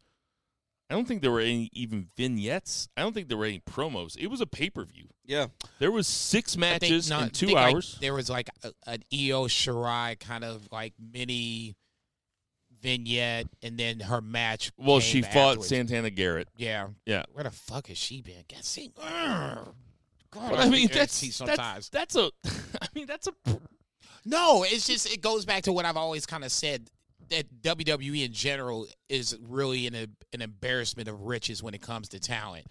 I don't think there were any even vignettes. I don't think there were any promos. It was a pay per view.
Yeah,
There was six
I think-
matches
no,
in two
think, like,
hours.
there was like a, an Io Shirai kind of like mini vignette, and then her match.
well,
came
she fought
afterwards.
Santana Garrett.
Yeah,
Yeah.
Where the fuck has she been? Get see. God,
But I mean, that's sometimes that's, that's a. I mean, that's a.
No, it's just it goes back to what I've always kind of said that WWE in general is really an an embarrassment of riches when it comes to talent.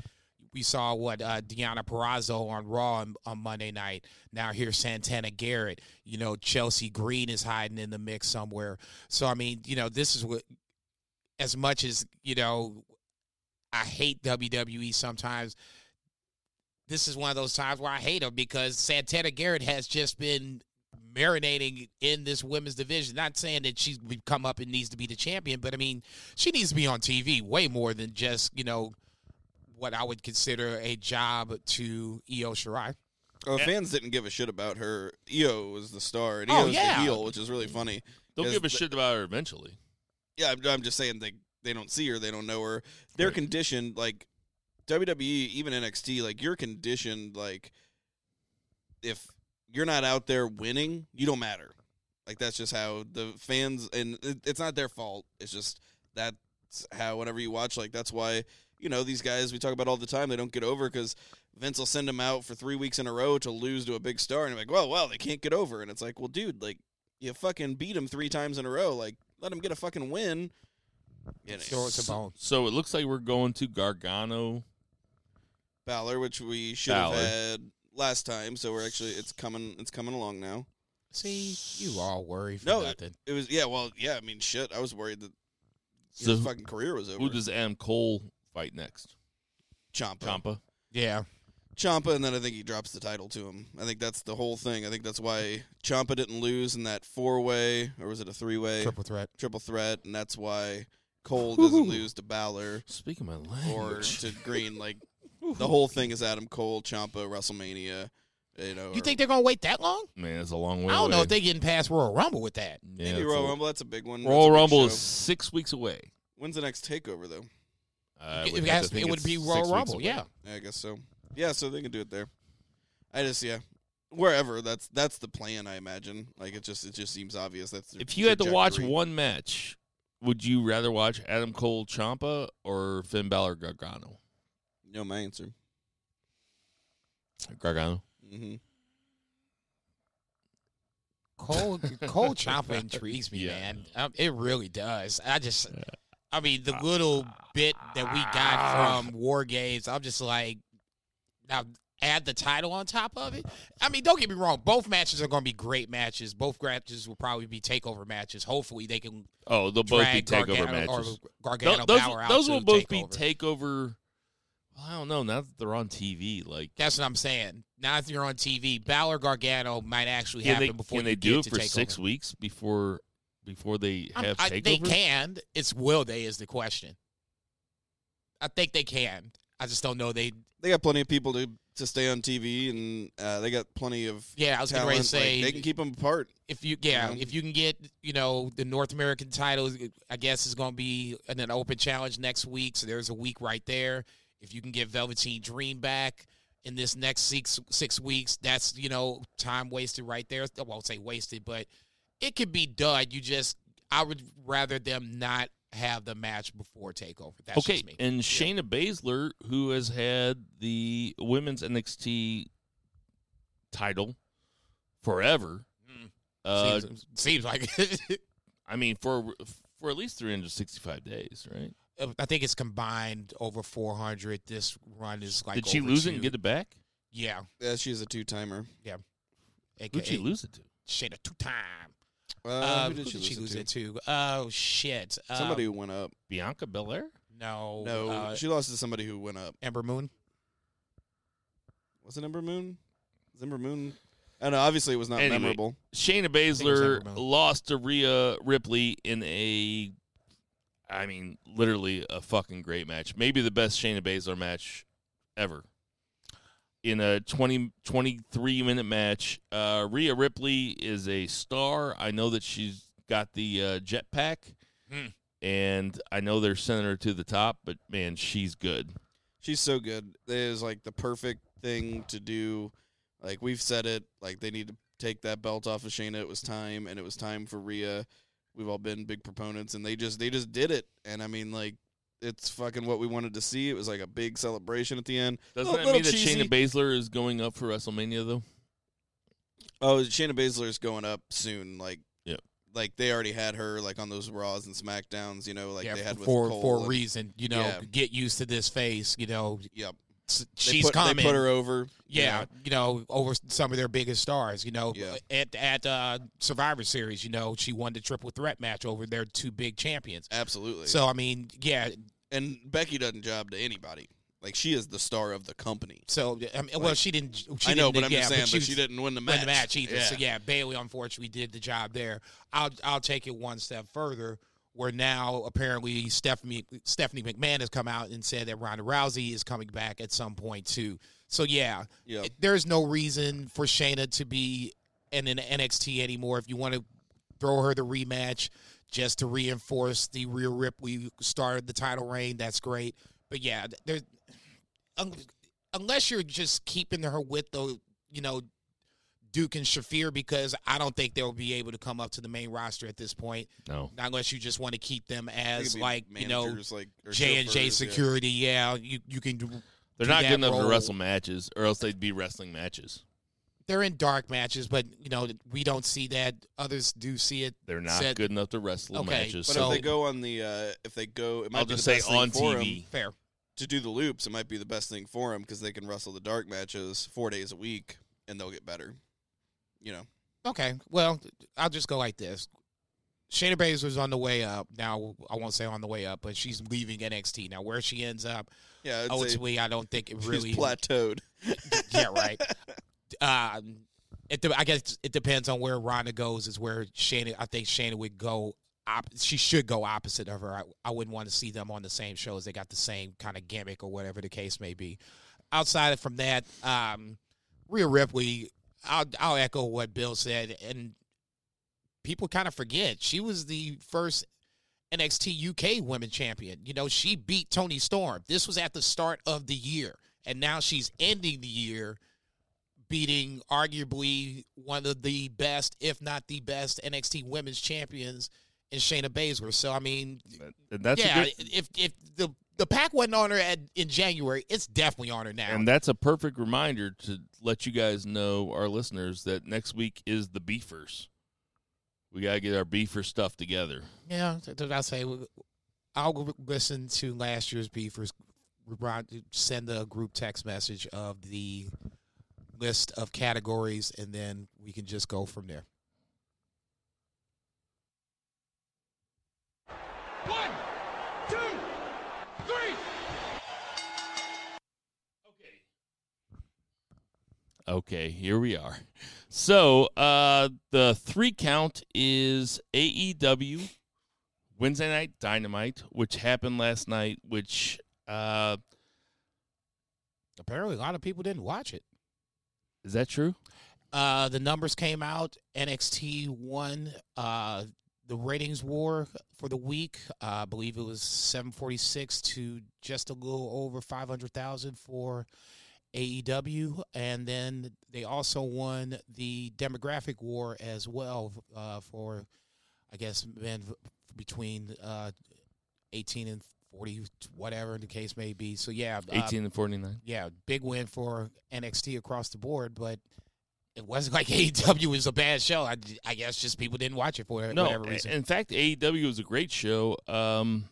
We saw what uh, Deonna Purrazzo on Raw on, on Monday night. Now here's Santana Garrett. You know Chelsea Green is hiding in the mix somewhere. So I mean, you know, this is what. As much as you know, I hate WWE sometimes. This is one of those times where I hate them because Santana Garrett has just been marinating in this women's division. Not saying that she's come up and needs to be the champion, but I mean, she needs to be on TV way more than just, you know, what I would consider a job to Io Shirai.
well, fans didn't give a shit about her. Io was the star, and
Oh,
Io's
yeah.
the heel, which is really funny.
They'll
'Cause
give a
the-
shit about her eventually.
Yeah, I'm, I'm just saying they they don't see her, they don't know her. They're
Right.
conditioned like WWE, even NXT. Like you're conditioned like if you're not out there winning, you don't matter. Like that's just how the fans and it, it's not their fault. It's just that's how whenever you watch like that's why you know these guys we talk about all the time they don't get over because Vince will send them out for three weeks in a row to lose to a big star and you're like well well they can't get over and it's like well dude like you fucking beat him three times in a row like let him get a fucking win. You know,
Throw it to bone.
So it looks like we're going to Gargano.
Balor, which we should
Balor.
have had last time, so we're actually it's coming it's coming along now.
See, you all worry for
No,
nothing.
It was yeah, well, yeah. I mean, shit. I was worried that
So
his fucking career was over.
who does Adam Cole fight next?
Ciampa?
Ciampa.
Yeah.
Ciampa, and then I think he drops the title to him. I think that's the whole thing. I think that's why Ciampa didn't lose in that four way, or was it a three way
Triple threat.
triple threat, and that's why Cole doesn't lose to Balor
Speaking of my
or to Green. Like the whole thing is Adam Cole, Ciampa, WrestleMania. You know,
You
or
think they're gonna wait that long?
Man, it's a long way.
I don't know
away.
if they're getting past Royal Rumble with that.
Yeah,
maybe
it's
Royal
a-
Rumble? That's a big one. That's a
Royal
big
Rumble
show.
is six weeks away.
When's the next takeover though?
I
It,
would
it
have
has-
to think
it would
it's
be
six
Royal
weeks
Rumble.
away.
Yeah.
Yeah, I guess so. Yeah, so they can do it there. I just yeah, wherever that's that's the plan. I imagine. Like it just it just seems obvious. That's the
If you had to watch
trajectory.
one match, would you rather watch Adam Cole Ciampa or Finn Balor Gargano?
No, my answer.
Gargano.
hmm
Cole Cole Ciampa intrigues me,
Yeah.
man. Um, it really does. I just, I mean, the little bit that we got from War Games, I'm just like, now add the title on top of it. I mean, don't get me wrong. Both matches are going to be great matches. Both matches will probably be takeover matches. Hopefully, they can
Oh, they'll both be takeover
Gargano,
matches.
or Gargano
Tho- those
Balor out
those will both be
takeover.
Takeover. Well, I don't know. Now that they're on TV, like
That's what I'm saying. Now, that you're on TV, Balor Gargano might actually
can
happen
they
before
can
you
they do
get
it
to
for
takeover.
six weeks before before they have
I,
takeover?
they can. It's will they is the question. I think they can. I just don't know. They
They got plenty of people to to stay on TV, and uh, they got plenty of
yeah. I was
going
to say
like, they can keep them apart.
if you yeah
you know?
if you can get you know the North American title, I guess is going to be in an open challenge next week. So there's a week right there. If you can get Velveteen Dream back in this next six six weeks, that's you know time wasted right there. I won't say wasted, but it could be done. You just I would rather them not have the match before takeover. That's
okay,
just me.
and Shayna Baszler, who has had the women's NXT title forever,
Mm.
uh,
seems, seems like it.
I mean for for at least 365 days, right?
I think it's combined over 400. This run is like.
Did she
over
lose it and get it back?
Yeah, she's a two timer. Yeah.
Who'd she lose it to?
Shayna two time.
Uh,
Uh,
who did she, lose,
it
it to?
to? Oh shit! Um,
Somebody who went up.
Bianca Belair?
No,
No,
uh,
she lost to somebody who went up.
Ember Moon.
Was it Ember Moon? Was Ember Moon? I know. Obviously, it was not
Anyway.
memorable.
Shayna Baszler lost to Rhea Ripley in a, I mean, literally a fucking great match. Maybe the best Shayna Baszler match ever. In a 20, 23 minute match, uh, Rhea Ripley is a star. I know that she's got the uh, jetpack.
Hmm.
and I know they're sending her to the top, but man, she's good.
She's so good. It is like the perfect thing to do. Like we've said it. Like they need to take that belt off of Shayna. It was time, and it was time for Rhea. We've all been big proponents, and they just they just did it. And I mean, like it's fucking what we wanted to see. It was like a big celebration at the end.
Doesn't
Little-
that mean
little
that
cheesy.
Shayna Baszler is going up for WrestleMania though?
Oh, Shayna Baszler is going up soon. Like,
Yep.
like they already had her like on those Raws and Smackdowns. You know, like
yeah,
they had with
for
Cole
for a reason. You know,
Yeah.
get used to this face. You know,
Yep. They
she's
put,
coming.
They put her over.
Yeah, you know, over some of their biggest stars. You know,
Yeah.
at at uh, Survivor Series, you know, she won the triple threat match over their two big champions.
absolutely.
So I mean, yeah.
and Becky doesn't job to anybody. Like she is the star of the company.
So I mean, well,
Like,
she didn't. She
I know,
didn't,
but I'm just saying, but
she,
she, didn't win the match.
win the match either.
Yeah.
So yeah, Bailey unfortunately did the job there. I'll I'll take it one step further. Where now apparently Stephanie Stephanie McMahon has come out and said that Ronda Rousey is coming back at some point too. So yeah,
Yeah.
it- there's no reason for Shayna to be in an NXT anymore. If you want to throw her the rematch just to reinforce the Rhea Ripley started the title reign, that's great. But yeah, there's un- unless you're just keeping her with the you know Duke and Shafir because I don't think they'll be able to come up to the main roster at this point.
No.
Not unless you just want to keep them as
could be
like you know
like
J and J
chauffeurs, yeah.
security. Yeah, you you can. do
They're
do
not good enough to wrestle matches, or else they'd be wrestling matches.
They're in dark matches, but you know we don't see that. Others do see it.
They're not
Said-
good enough to wrestle
Okay,
matches.
But
So
if they go on the, uh, if they go, it might
I'll
be
just
the
say
best
on
for 'em
TV.
Fair.
to do the loops. It might be the best thing for them because they can wrestle the dark matches four days a week and they'll get better. You know,
Okay. Well, I'll just go like this. Shayna Baszler's on the way up. Now, I won't say on the way up, but she's leaving NXT. Now, where she ends up,
yeah,
ultimately, I don't think it
she's
really.
plateaued.
yeah, right. Um, it de- I guess it depends on where Ronda goes. Is where Shayna. I think Shayna would go. Op- she should go opposite of her. I, I wouldn't want to see them on the same shows. They got the same kind of gimmick or whatever the case may be. Outside of from that, um, Rhea Ripley. I'll I'll echo what Bill said, and people kind of forget she was the first NXT UK Women Champion. You know, she beat Toni Storm. This was at the start of the year, and now she's ending the year beating arguably one of the best, if not the best, NXT Women's Champions in Shayna Baszler. So I mean,
And that's
yeah,
good,
if if the the pack wasn't on her at, in January, it's definitely on her now.
and that's a perfect reminder to let you guys know, our listeners, that next week is the beefers. We gotta get our beefer stuff together.
Yeah, did I say I'll listen to last year's beefers. Send a group text message of the list of categories, and then we can just go from there.
Okay, here we are. So uh the three count is AEW Wednesday night Dynamite, which happened last night, which uh
Apparently, a lot of people didn't watch it.
is that true?
Uh, the numbers came out. NXT won uh, the ratings war for the week. Uh, I believe it was 746 to just a little over 500,000 for AEW. And then they also won the demographic war as well uh, for, I guess, men v- between uh, 18 and 40, whatever the case may be. So, yeah. uh,
18 and 49.
yeah, big win for NXT across the board, but it wasn't like AEW was a bad show. I, I guess just people didn't watch it for
No,
whatever reason.
in fact, AEW was a great show. Um,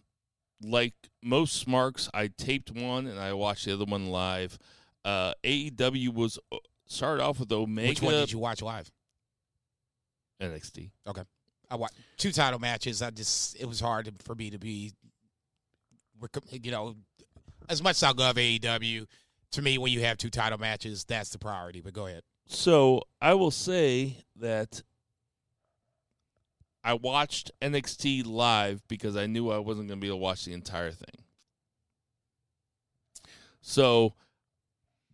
like most Smarks, I taped one and I watched the other one live. Uh, AEW was uh, started off with Omega
Which one did you watch live?
NXT.
Okay, I watched two title matches. I just it was hard for me to be, you know, as much as I love AEW. To me, when you have two title matches, that's the priority. But go ahead.
So I will say that I watched NXT live because I knew I wasn't going to be able to watch the entire thing. So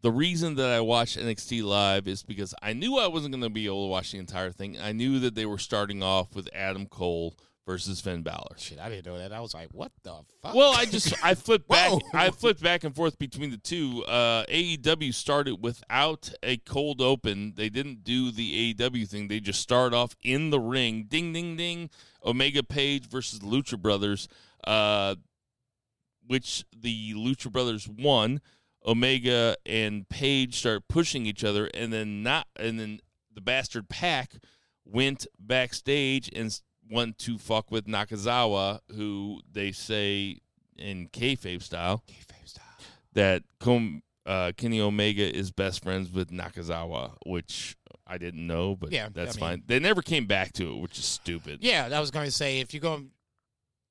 the reason that I watched NXT live is because I knew I wasn't going to be able to watch the entire thing. I knew that they were starting off with Adam Cole versus Finn Balor.
Shit, I didn't know that. I was like, what the fuck?
Well, I just I flipped back. I flipped back and forth between the two. Uh, AEW started without a cold open. They didn't do the AEW thing. They just start off in the ring. Ding, ding, ding. Omega Page versus the Lucha Brothers, uh, which the Lucha Brothers won. Omega and Page start pushing each other, and then not, and then the bastard Pac went backstage and went to fuck with Nakazawa, who they say in kayfabe style
Kayfabe style.
that Com- uh, Kenny Omega is best friends with Nakazawa, which I didn't know, but
Yeah,
that's
I mean-
fine. They never came back to it, which is stupid.
Yeah, I was going to say if you're going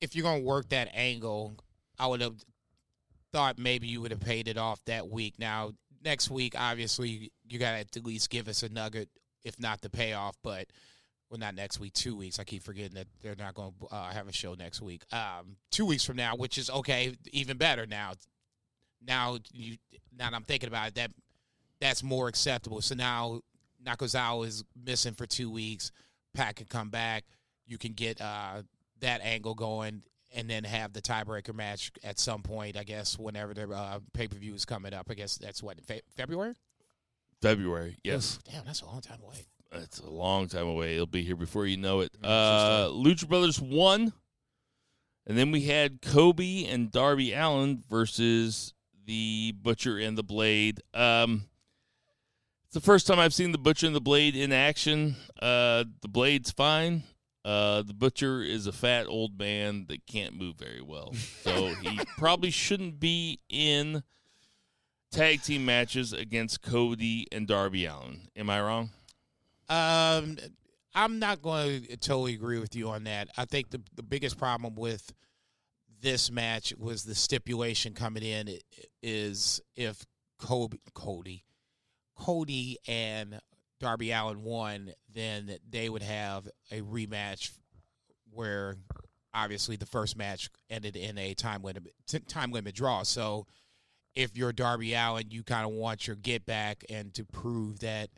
if you're going to work that angle, I would have thought maybe you would have paid it off that week. Now, next week obviously you got to at least give us a nugget if not the payoff, but well not next week, 2 weeks. I keep forgetting that they're not going to uh, have a show next week. Um 2 weeks from now, which is okay, even better now. Now you now that I'm thinking about it that that's more acceptable. So now Nakazawa is missing for 2 weeks. Pac can come back. You can get uh, that angle going, and then have the tiebreaker match at some point. I guess whenever the uh, pay per view is coming up. I guess that's what Fe- February.
February, yes.
Oof, damn, that's a long time away.
It's a long time away. It'll be here before you know it. Uh, Lucha Brothers won, and then we had Kobe and Darby Allin versus the Butcher and the Blade. Um, it's the first time I've seen the Butcher and the Blade in action. Uh, the Blade's fine. Uh, the Butcher is a fat old man that can't move very well, so he probably shouldn't be in tag team matches against Cody and Darby Allin. Am I wrong?
Um, I'm not going to totally agree with you on that. I think the the biggest problem with this match was the stipulation coming in is if Kobe, Cody, Cody and Darby Allin won, then they would have a rematch where obviously the first match ended in a time limit time limit draw. So if you're Darby Allin, you kind of want your get back and to prove that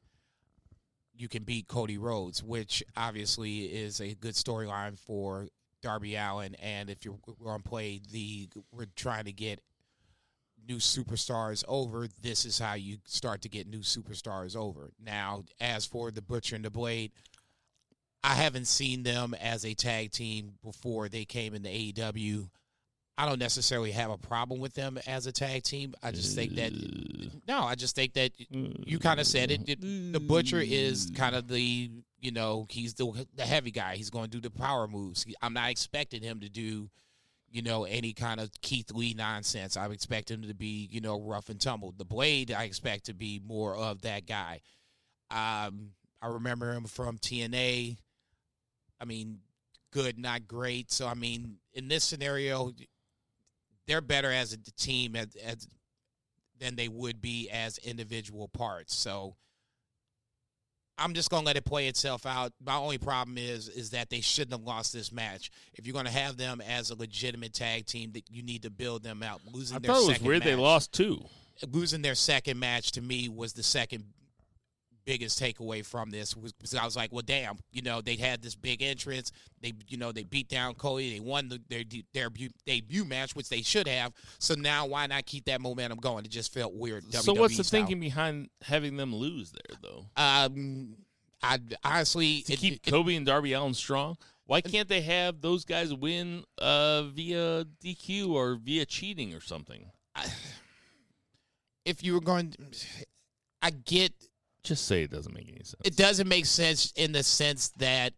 you can beat Cody Rhodes, which obviously is a good storyline for Darby Allin. And if you're going to play the, we're trying to get new superstars over, this is how you start to get new superstars over. Now, as for the Butcher and the Blade, I haven't seen them as a tag team before they came in the AEW. I don't necessarily have a problem with them as a tag team. I just think that no, I just think that you mm. kind of said it. it- The butcher is mm. kind of the you know he's the the heavy guy. He's going to do the power moves. I'm not expecting him to do you know any kind of Keith Lee nonsense. I expect him to be you know rough and tumble. The Blade I expect to be more of that guy. Um, I remember him from TNA. I mean, good, not great. So I mean, in this scenario, they're better as a team as, as than they would be as individual parts. So I'm just gonna let it play itself out. My only problem is is that they shouldn't have lost this match. If you're gonna have them as a legitimate tag team, that you need to build them out. Losing
I
their
thought it was weird they lost two.
losing their second match to me was the second biggest takeaway from this was because I was like, well, damn, you know, they had this big entrance. They, you know, they beat down Cody. They won the, their their debut, match, which they should have. So now, why not keep that momentum going? It just felt weird.
So
WWE
what's the
style.
thinking behind having them lose there, though?
Um, I honestly,
To
it-
keep
it-
Kobe and Darby Allin strong? Why can't they have those guys win uh, via DQ or via cheating or something?
if you were going, I get
Just say it doesn't make any sense.
it doesn't make sense in the sense that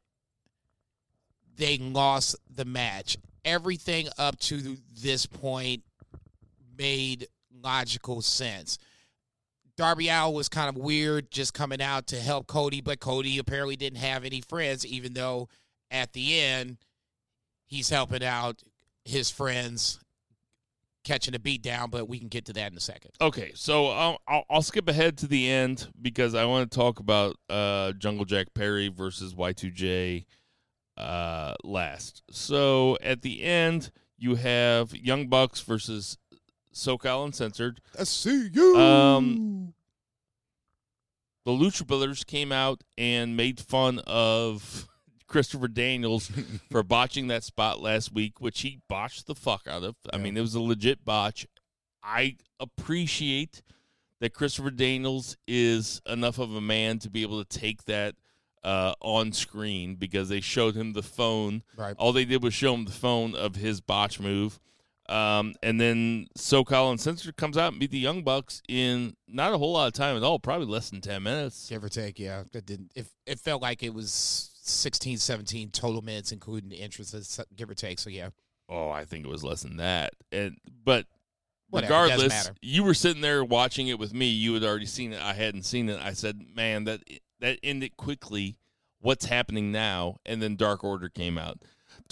they lost the match. Everything up to this point made logical sense. Darby Allin was kind of weird just coming out to help Cody, but Cody apparently didn't have any friends, even though at the end he's helping out his friends catching a beat down, but we can get to that in a second.
Okay, so I'll, I'll, I'll skip ahead to the end because I want to talk about uh, Jungle Jack Perry versus Y2J uh, last. So at the end, you have Young Bucks versus SoCal Uncensored.
I see you.
Um, The Lucha Brothers came out and made fun of Christopher Daniels for botching that spot last week, which he botched the fuck out of. I mean, it was a legit botch. I appreciate that Christopher Daniels is enough of a man to be able to take that uh, on screen because they showed him the phone.
Right.
All they did was show him the phone of his botch move. Um, and then SoCal and Uncensored comes out and beat the Young Bucks in not a whole lot of time at all, probably less than 10 minutes.
Give or take, yeah. It didn't. It, it felt like it was 16, 17 total minutes, including the entrances, give or take. So yeah,
Oh, I think it was less than that. And but
Whatever,
regardless, you were sitting there watching it with me. You had already seen it. I hadn't seen it. I said, "Man, that that ended quickly. What's happening now?" And then Dark Order came out.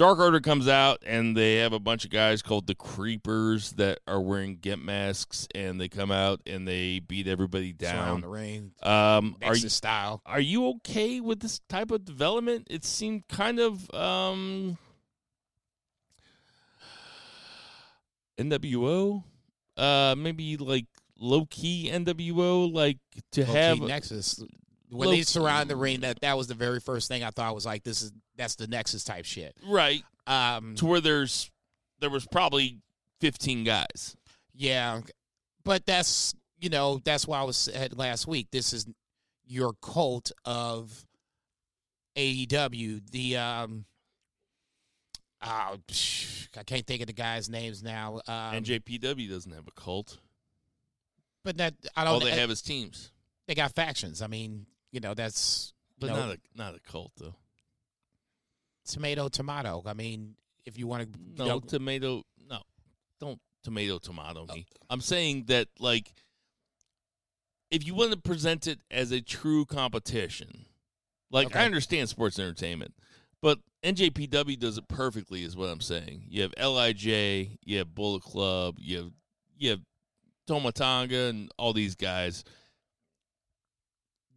Dark Order comes out, and they have a bunch of guys called the Creepers that are wearing gimp masks, and they come out and they beat everybody
surround
down.
the ring,
Um, are you
style.
are you okay with this type of development? It seemed kind of um NWO, uh, maybe like low key NWO, like to
Low-key
have
Nexus. When
Low-
they surround the ring, that that was the very first thing I thought was like, this is that's the Nexus type shit.
right
Um,
to where there's there was probably fifteen guys.
Yeah, but that's you know that's why I was said last week. This is your cult of AEW. The um, oh, I can't think of the guys' names now. Um,
NJPW doesn't have a cult.
but that I
All
don't.
they
they,
have is teams,
they got factions. I mean, you know that's you
but
know,
not a not a cult though.
tomato tomato. I mean, if you want to,
No
you know,
tomato. No, don't tomato tomato me. Oh. I'm saying that like, if you want to present it as a true competition, like
Okay.
I understand sports entertainment, but NJPW does it perfectly. Is what I'm saying. You have Lij, you have Bullet Club, you have you have Tama Tonga, and all these guys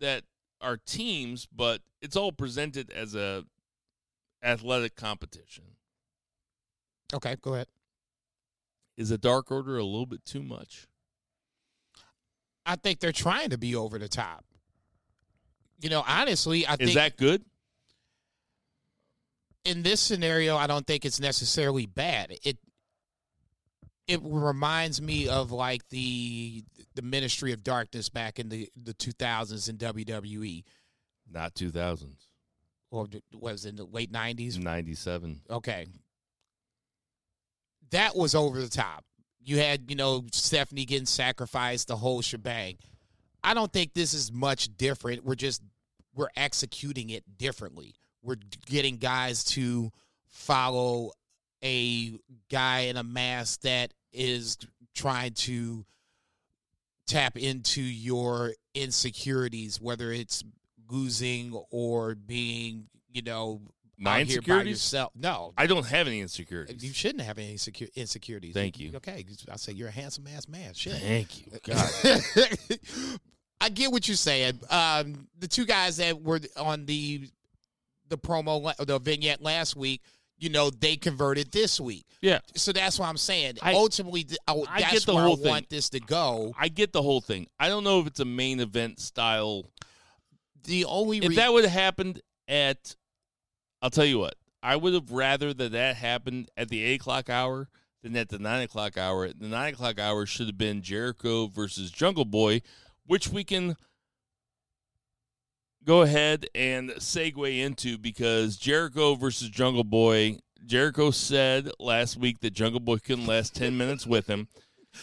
that are teams, but it's all presented as a athletic competition.
okay, go ahead.
Is the Dark Order a little bit too much?
I think they're trying to be over the top. You know, honestly, I
Is
think Is
that good?
in this scenario, I don't think it's necessarily bad. It it reminds me of like the the Ministry of Darkness back in the the 2000s in WWE,
Not 2000s.
or was it in the late 90s?
97.
Okay, that was over the top. You had you know Stephanie getting sacrificed, the whole shebang. I don't think this is much different. We're just we're executing it differently. We're getting guys to follow a guy in a mask that is trying to tap into your insecurities, whether it's losing or being, you know,
My
out here by yourself. No,
I don't have any insecurities.
you shouldn't have any insecure, insecurities.
Thank you.
Okay, I say you're a handsome ass man. Shit.
Thank you. God.
I get what you're saying. Um, the two guys that were on the the promo, the vignette last week, you know, they converted this week.
Yeah.
So that's what I'm saying.
I-
Ultimately, I,
I
that's where I
thing.
want this to go.
I get the whole thing. I don't know if it's a main event style.
The only
If that would have happened at, I'll tell you what, I would have rather that that happened at the 8 o'clock hour than at the 9 o'clock hour. The 9 o'clock hour should have been Jericho versus Jungle Boy, which we can go ahead and segue into because Jericho versus Jungle Boy. Jericho said last week that Jungle Boy couldn't last 10 minutes with him.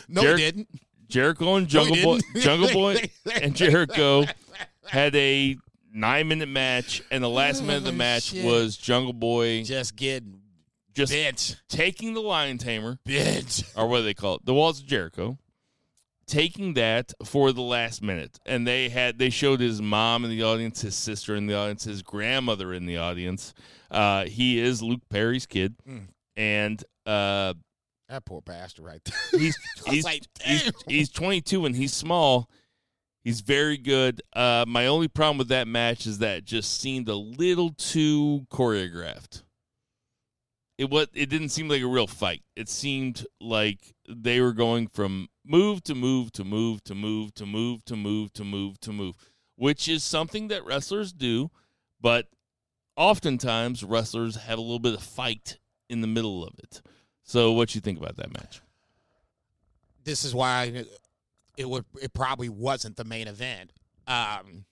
no,
Jer-
he didn't.
Jericho and
No,
Jungle Boy,
didn't.
Jungle Boy and Jericho had a nine minute match, and the last minute of the
Oh,
match
shit.
was Jungle Boy
Just getting
just taking the lion tamer,
bent.
or what do they call it, the walls of Jericho, taking that for the last minute, and they had they showed his mom in the audience, his sister in the audience, his grandmother in the audience. Uh, he is Luke Perry's kid,
Mm.
and uh,
That poor bastard right there.
he's he's,
like,
he's he's 22 and he's small. He's very good. Uh, my only problem with that match is that it just seemed a little too choreographed. It was. It didn't seem like a real fight. It seemed like they were going from move to move to move to move to move to move to move to move, which is something that wrestlers do. But oftentimes wrestlers have a little bit of fight in the middle of it. So, what you think about that match?
this is why it would it probably wasn't the main event. Um,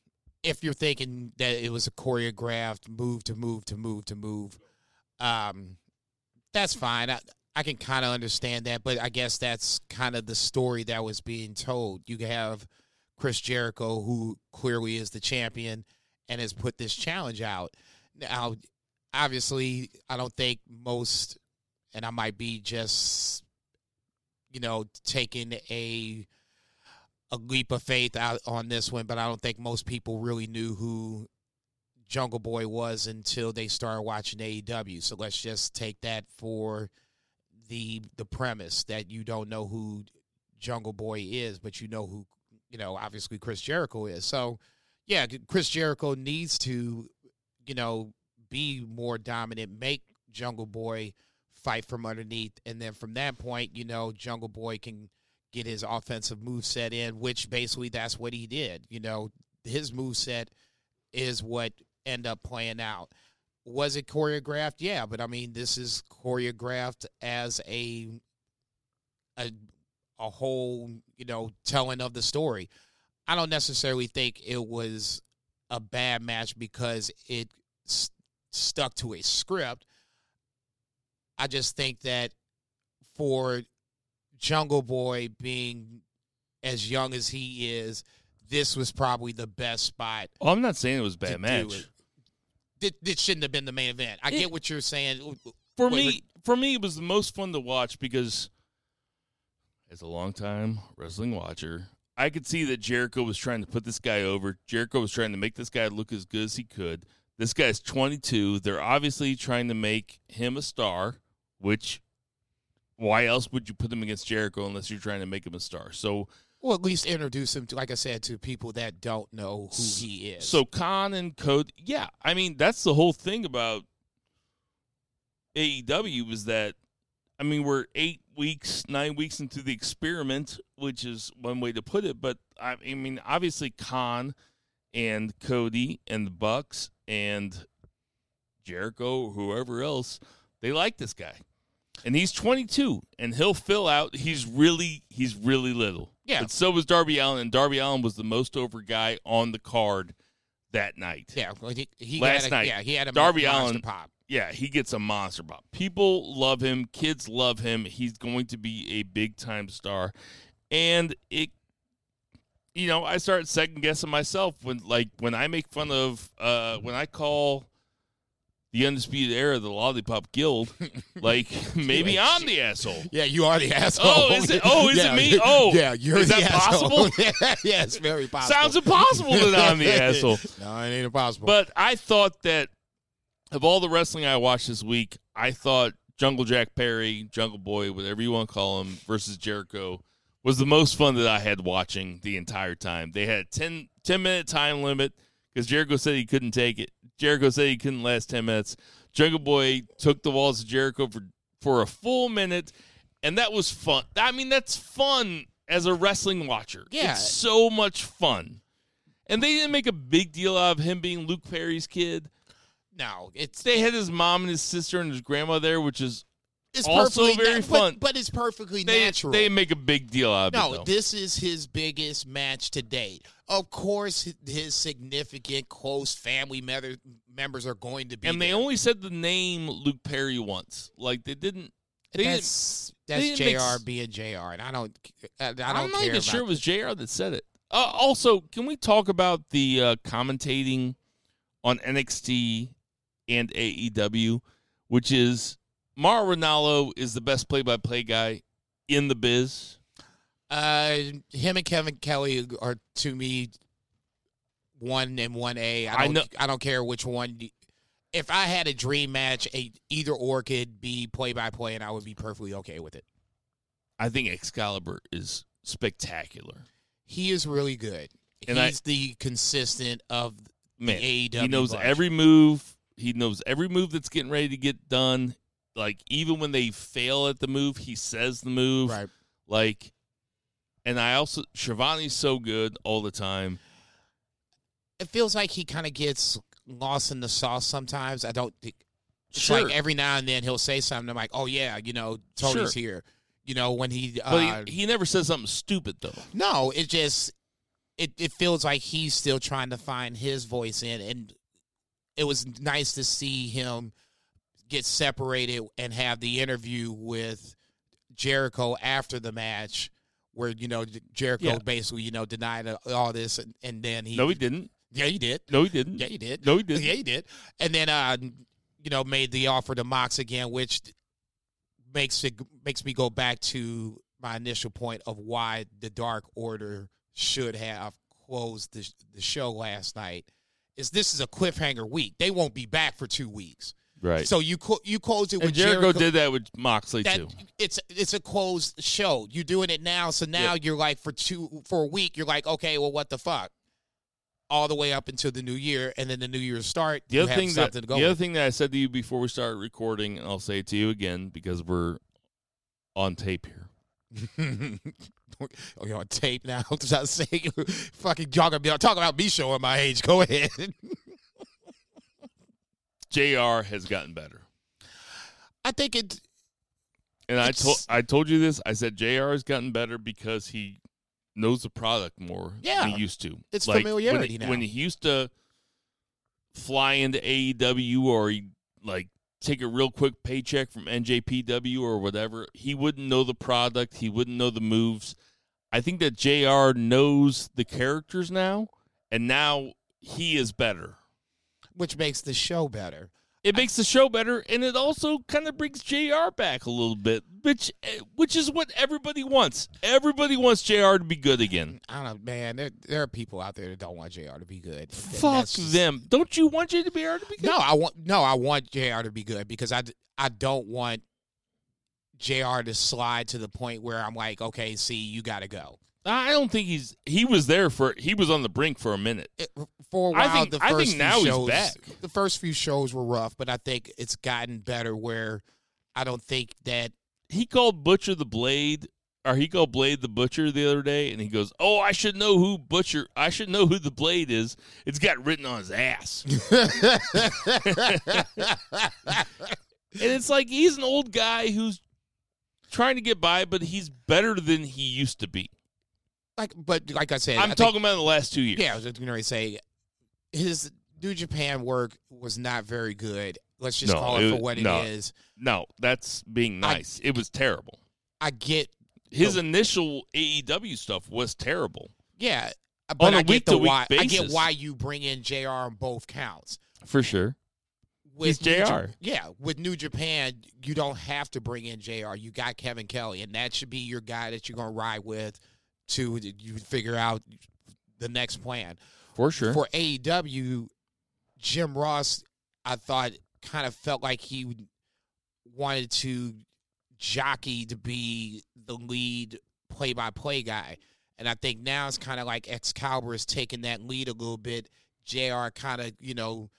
if you're thinking that it was a choreographed move to move to move to move, um, that's fine. I, I can kind of understand that, but I guess that's kind of the story that was being told. You have Chris Jericho, who clearly is the champion and has put this challenge out. Now, obviously, I don't think most, and I might be just you know, taking a a leap of faith out on this one, but I don't think most people really knew who Jungle Boy was until they started watching AEW. So let's just take that for the the premise that you don't know who Jungle Boy is, but you know who you know obviously Chris Jericho is. So yeah, Chris Jericho needs to you know be more dominant, make Jungle Boy fight from underneath. And then from that point, you know, Jungle Boy can get his offensive move set in, which basically that's what he did. You know, his move set is what end up playing out. Was it choreographed? Yeah, but I mean, this is choreographed as a a a whole, you know, telling of the story. I don't necessarily think it was a bad match because it st- stuck to a script. I just think that for Jungle Boy being as young as he is, this was probably the best spot.
Oh, I'm not saying it was a bad match.
This shouldn't have been the main event. I
It-
get what you're saying.
For
Wait,
me,
wait.
for me, it was the most fun to watch because, as a longtime wrestling watcher, I could see that Jericho was trying to put this guy over. Jericho was trying to make this guy look as good as he could. This guy's 22. They're obviously trying to make him a star, which why else would you put him against Jericho unless you're trying to make him a star? So,
Well, at least introduce him to, like I said, to people that don't know who he is.
So Khan and Code, yeah, I mean that's the whole thing about AEW is that, I mean we're eight weeks, nine weeks into the experiment, which is one way to put it. But I, I mean, obviously Khan and Cody and the Bucks and Jericho, whoever else, they like this guy, and he's 22, and he'll fill out. He's really, he's really little.
Yeah.
But so was Darby Allin, and Darby Allin was the most over guy on the card that night.
yeah, well, he, he
Last
a,
night,
yeah, he had a
Darby
monster
Allin-
pop.
Yeah, he gets a monster pop. People love him. Kids love him. He's going to be a big time star. And it you know, I started second guessing myself when like when I make fun of uh when I call the Undisputed Era of the Lollipop Guild, like maybe
like
I'm the asshole.
Yeah, you are the asshole.
Oh, is it- oh, is it me? Oh,
yeah, you're
is
the
that
asshole.
possible?
yeah, it's very possible.
Sounds impossible that I'm the asshole.
No, it ain't impossible.
But I thought that of all the wrestling I watched this week, I thought Jungle Jack Perry, Jungle Boy, whatever you want to call him, versus Jericho was the most fun that I had watching the entire time. They had a 10, 10 minute time limit because Jericho said he couldn't take it. Jericho said he couldn't last 10 minutes. Jungle Boy took the walls of Jericho for, for a full minute, and that was fun. I mean, that's fun as a wrestling watcher.
Yeah.
It's so much fun. And they didn't make a big deal out of him being Luke Perry's kid.
no, it's
They had his mom and his sister and his grandma there, which is
it's
also very
na-
fun.
But, but it's perfectly
they
natural.
they make a big deal out of
no,
it. though.
this is his biggest match to date. Of course, his significant close family member, members are going to be.
and they only said the name Luke Perry once. Like they didn't. They didn't
that's
they
that's
didn't make
Jr. being Jr. And I don't I, I don't
I'm not even sure it was Jr. that said it. Uh, also, can we talk about the uh, commentating on NXT and AEW, which is Mauro Ranallo is the best play-by-play guy in the biz.
Uh, him and Kevin Kelly are to me one and one A. I don't.
know-
I don't care which one. If I had a dream match, a, either or could be play by play, and I would be perfectly okay with it.
I think Excalibur is spectacular.
He is really good.
And I-
He's the consistent of
Man,
the AEW.
he knows
bunch.
every move. He knows every move that's getting ready to get done. Like even when they fail at the move, he says the move.
right.
Like, and I also Schiavone's so good all the time.
It feels like he kind of gets lost in the sauce sometimes. I don't think.
Sure.
like every now and then he'll say something. I'm like, oh yeah, you know, Tony's
Sure.
here. You know, when he, uh,
But he, he never says something stupid though.
no, it just it it feels like he's still trying to find his voice in, and it was nice to see him get separated and have the interview with Jericho after the match, where you know Jericho
Yeah.
basically you know denied all this, and, and then he
No, he didn't.
yeah he did
No, he didn't.
yeah he did
No, he didn't.
yeah he did, and then uh you know made the offer to Mox again, which makes it makes me go back to my initial point of why the Dark Order should have closed the, the show last night. Is this is a cliffhanger week? They won't be back for two weeks.
Right.
So you clo- you closed it
and
with
Jericho, did that with Moxley
that
too.
it's it's a closed show. You're doing it now, so now you're like for two for a week. You're like, okay, well, what the fuck? All the way up until the new year, and then the new year start.
The other thing that the
to go
other
with.
thing that I said to you before we started recording, and I'll say it to you again because we're on tape here.
oh, you're on tape now. Does that say fucking y'all gonna be talk about me showing my age? Go ahead.
Jr. has gotten better,
I think it.
and I told I told you this. I said Jr. has gotten better because he knows the product more
Yeah.
than he used to.
It's
Like,
familiarity
when,
now.
When he used to fly into AEW or he like take a real quick paycheck from NJPW or whatever, he wouldn't know the product. He wouldn't know the moves. I think that Jr. knows the characters now, and now he is better.
Which makes the show better.
It makes the show better, and it also kind of brings Jr. back a little bit, which eh, which is what everybody wants. Everybody wants Jr. to be good again.
I don't know, man. There, there are people out there that don't want Jr. to be good.
Fuck
just-
them. Don't you want JR to be good?
No, I want no, I want Jr. to be good because I I don't want Jr. to slide to the point where I'm like, okay, see, you got to go.
I don't think he's. He was there for. He was on the brink for a minute.
It, for a while,
think-
the
I
first
think now
few
he's
shows,
back.
the first few shows were rough, but I think it's gotten better. Where I don't think that
He called Butcher the Blade, or he called Blade the Butcher the other day, and he goes, "Oh, I should know who Butcher. I should know who the Blade is. It's got written on his ass." And it's like he's an old guy who's trying to get by, but he's better than he used to be.
Like, but like I said, I
I'm
think-
talking about the last two years.
Yeah, I was just going to say his New Japan work was not very good. Let's just
No,
call it,
it-
for what
no.
it is.
No, that's being
I-
nice. it was terrible.
I get,
His
No.
initial AEW stuff was terrible.
yeah, uh, but
On a
I get the why. I get why you bring in Jr. on both counts.
For sure. He's
New Ja-
JR.
yeah, with New Japan, you don't have to bring in Jr. You got Kevin Kelly, and that should be your guy that you're going to ride with to you figure out the next plan.
For sure.
for AEW, Jim Ross, I thought kind of felt like he wanted to jockey to be the lead play by play guy. And I think now it's kind of like Excalibur is taking that lead a little bit. JR kind of, you know,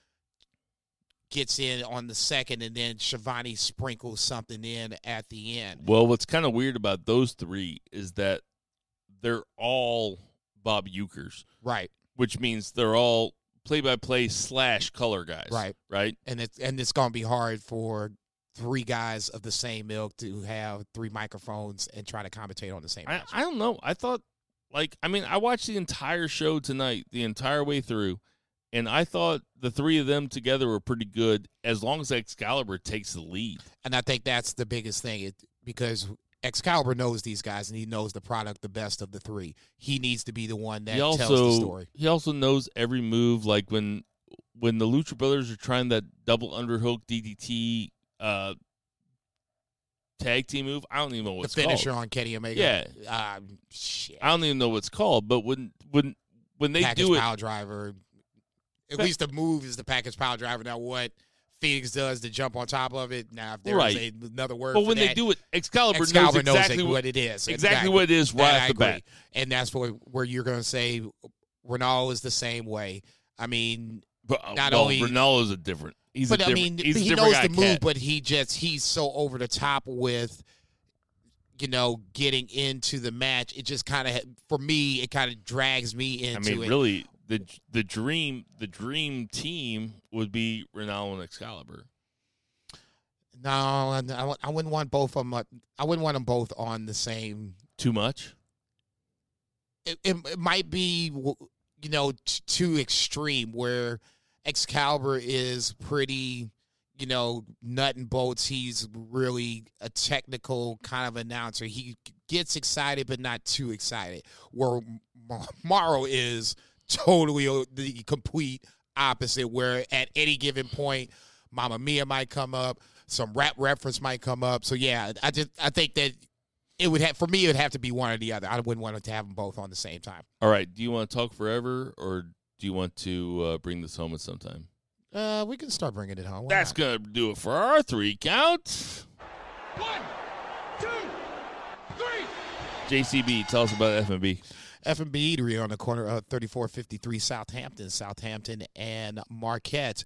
gets in on the second, and then Schiavone sprinkles something in at the end.
well, what's kind of weird about those three is that they're all Bob Ueckers,
Right.
which means they're all play by play slash color guys.
Right.
Right.
and it's and it's gonna be hard for three guys of the same milk to have three microphones and try to commentate on the same
I. I don't know. I thought, like, I mean, I watched the entire show tonight, the entire way through, and I thought the three of them together were pretty good as long as Excalibur takes the lead.
and I think that's the biggest thing it, because Excalibur knows these guys and he knows the product the best of the three. He needs to be the one that
he also
tells the story.
he also knows every move. Like when when the Lucha Brothers are trying that double underhook DDT uh, tag team move, I don't even know
The
what it's
finisher
called.
on Kenny Omega.
Yeah.
Um, shit.
I don't even know what it's called. But when when when they
package
do it,
power driver. At least the move is the package power driver. Now what Fenix does to jump on top of it. Now if there is
Right.
a, another word
but when they do it, Excalibur,
Excalibur
knows exactly
knows
what,
what it is.
exactly what it is right
I
off the bat.
And that's where where you're going to say Ranallo is the same way. I mean,
But, uh,
Not
well,
only-
Ranallo's a different. He's
but
a
I
different,
mean,
he's
he knows
guy
the move, but he just he's so over the top with you know getting into the match. It just kind of for me, it kind of drags me
I
into
mean,
it.
really, the the dream the dream team would be Ranallo and Excalibur.
No, I, I wouldn't want both of them. I wouldn't want them both on the same.
Too much.
It, it, it might be, you know, t- too extreme where Excalibur is pretty, you know, nut and bolts. He's really a technical kind of announcer. He gets excited, but not too excited. Where Mauro is totally the complete opposite. Where at any given point, Mama Mia might come up, some rap reference might come up. So yeah, I just I think that it would have for me it would have to be one or the other. I wouldn't want to have them both on the same time.
All right. Do you want to talk forever, or do you want to uh, bring this home at some time?
Uh, we can start bringing it home. Why
That's
not?
gonna do it for our three counts
One, two, three.
JCB, tell us about F&B.
F&B Eatery on the corner of 3453 Southampton, Southampton and Marquette.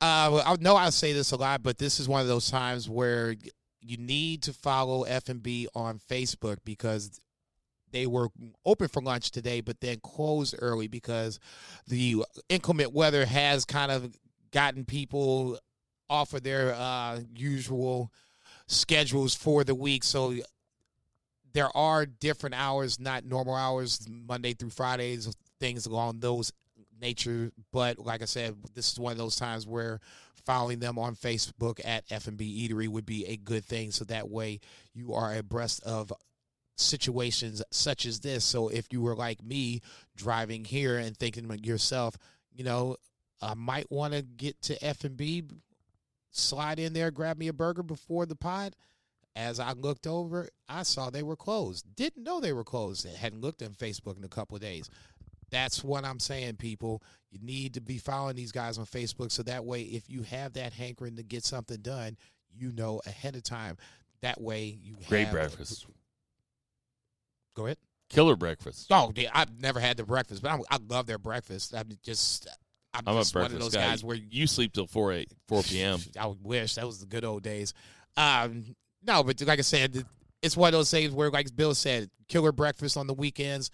Uh, I know I say this a lot, but this is one of those times where you need to follow F&B on Facebook because they were open for lunch today, but then closed early because the inclement weather has kind of gotten people off of their uh, usual schedules for the week. So there are different hours, not normal hours, Monday through Fridays, things along those nature. But like I said, this is one of those times where following them on Facebook at F&B Eatery would be a good thing. So that way you are abreast of situations such as this. So if you were like me driving here and thinking to yourself, you know, I might want to get to F&B, slide in there, grab me a burger before the pod as I looked over, I saw they were closed. Didn't know they were closed. hadn't looked on Facebook in a couple of days. That's what I'm saying, people. You need to be following these guys on Facebook so that way, if you have that hankering to get something done, you know ahead of time. That way, you
Great breakfast.
Go ahead.
Killer breakfast.
Oh, yeah, I've never had the breakfast, but I, I love their breakfast. I'm just, I'm,
I'm a
just one of those
guy.
guys where
you sleep till four eight four p.m.
I wish that was the good old days. Um, no, but like I said, it's one of those things where, like Bill said, killer breakfast on the weekends.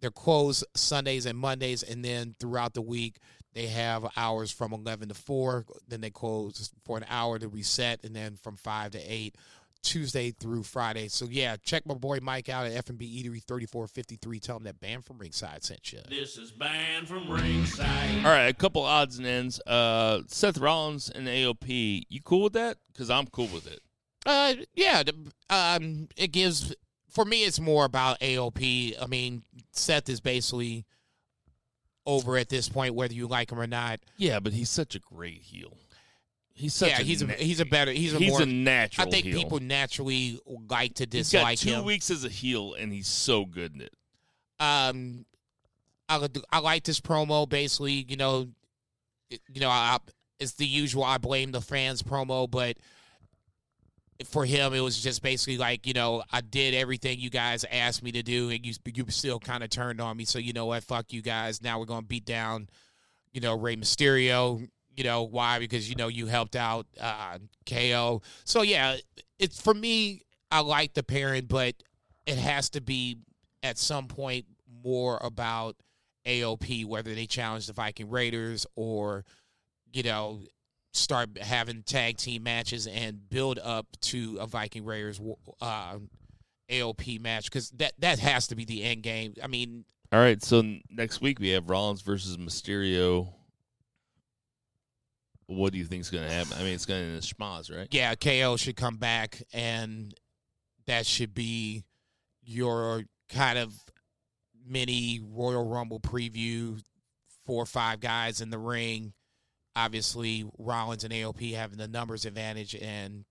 They're closed Sundays and Mondays, and then throughout the week they have hours from eleven to four. Then they close for an hour to reset, and then from five to eight. Tuesday through Friday. So yeah, check my boy Mike out at F&B Eatery 3453. Tell him that Banned from Ringside sent you.
This is banned from ringside.
All right, a couple odds and ends. Uh, Seth Rollins and AOP. You cool with that? Because I'm cool with it.
Uh, yeah. Um, it gives for me. It's more about AOP. I mean, Seth is basically over at this point, whether you like him or not.
Yeah, but he's such a great heel. He's such
yeah,
a
he's a he's a better he's a
he's
more.
a natural.
I think
heel.
people naturally like to
He's got two
him.
weeks as a heel, and he's so good in it.
um, I I like this promo. Basically, you know, you know, I, it's the usual. I blame the fans promo, but for him, it was just basically like, you know, I did everything you guys asked me to do, and you you still kind of turned on me. So you know what? Fuck you guys. Now we're gonna beat down, you know, Rey Mysterio. You know why? Because you know you helped out uh, KO. So yeah, it's for me. I like the pairing, but it has to be at some point more about AOP, whether they challenge the Viking Raiders or, you know, start having tag team matches and build up to a Viking Raiders uh, AOP match because that that has to be the end game. I mean,
All right, so next week we have Rollins versus Mysterio. What do you think is going to happen? I mean, it's going to in schmaz, right?
yeah, KO should come back and that should be your kind of mini Royal Rumble preview. Four or five guys in the ring. Obviously, Rollins and AOP having the numbers advantage, and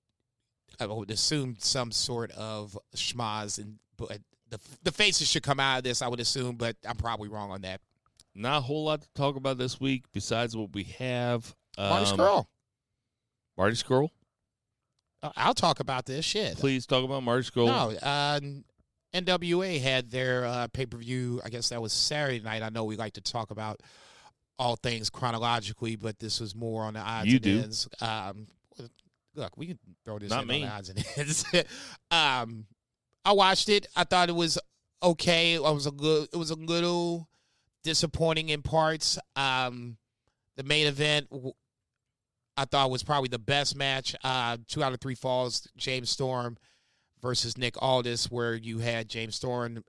I would assume some sort of schmaz. And but the the faces should come out of this, I would assume, but I'm probably wrong on that.
Not a whole lot to talk about this week besides what we have.
Marty
Um,
Scurll.
Marty Scurll.
Uh, I'll talk about this shit.
Please talk about Marty Scurll.
No, uh, NWA had their uh, pay per view. I guess that was Saturday night. I know we like to talk about all things chronologically, but this was more on the odds
You
and
do.
ends. Um, look, we can throw this
Not
in
me.
on the odds and ends. um, I watched it. I thought it was okay. I was a good. It was a little disappointing in parts. Um, the main event, I thought was probably the best match. Uh, two out of three falls. James Storm versus Nick Aldis, where you had James Storm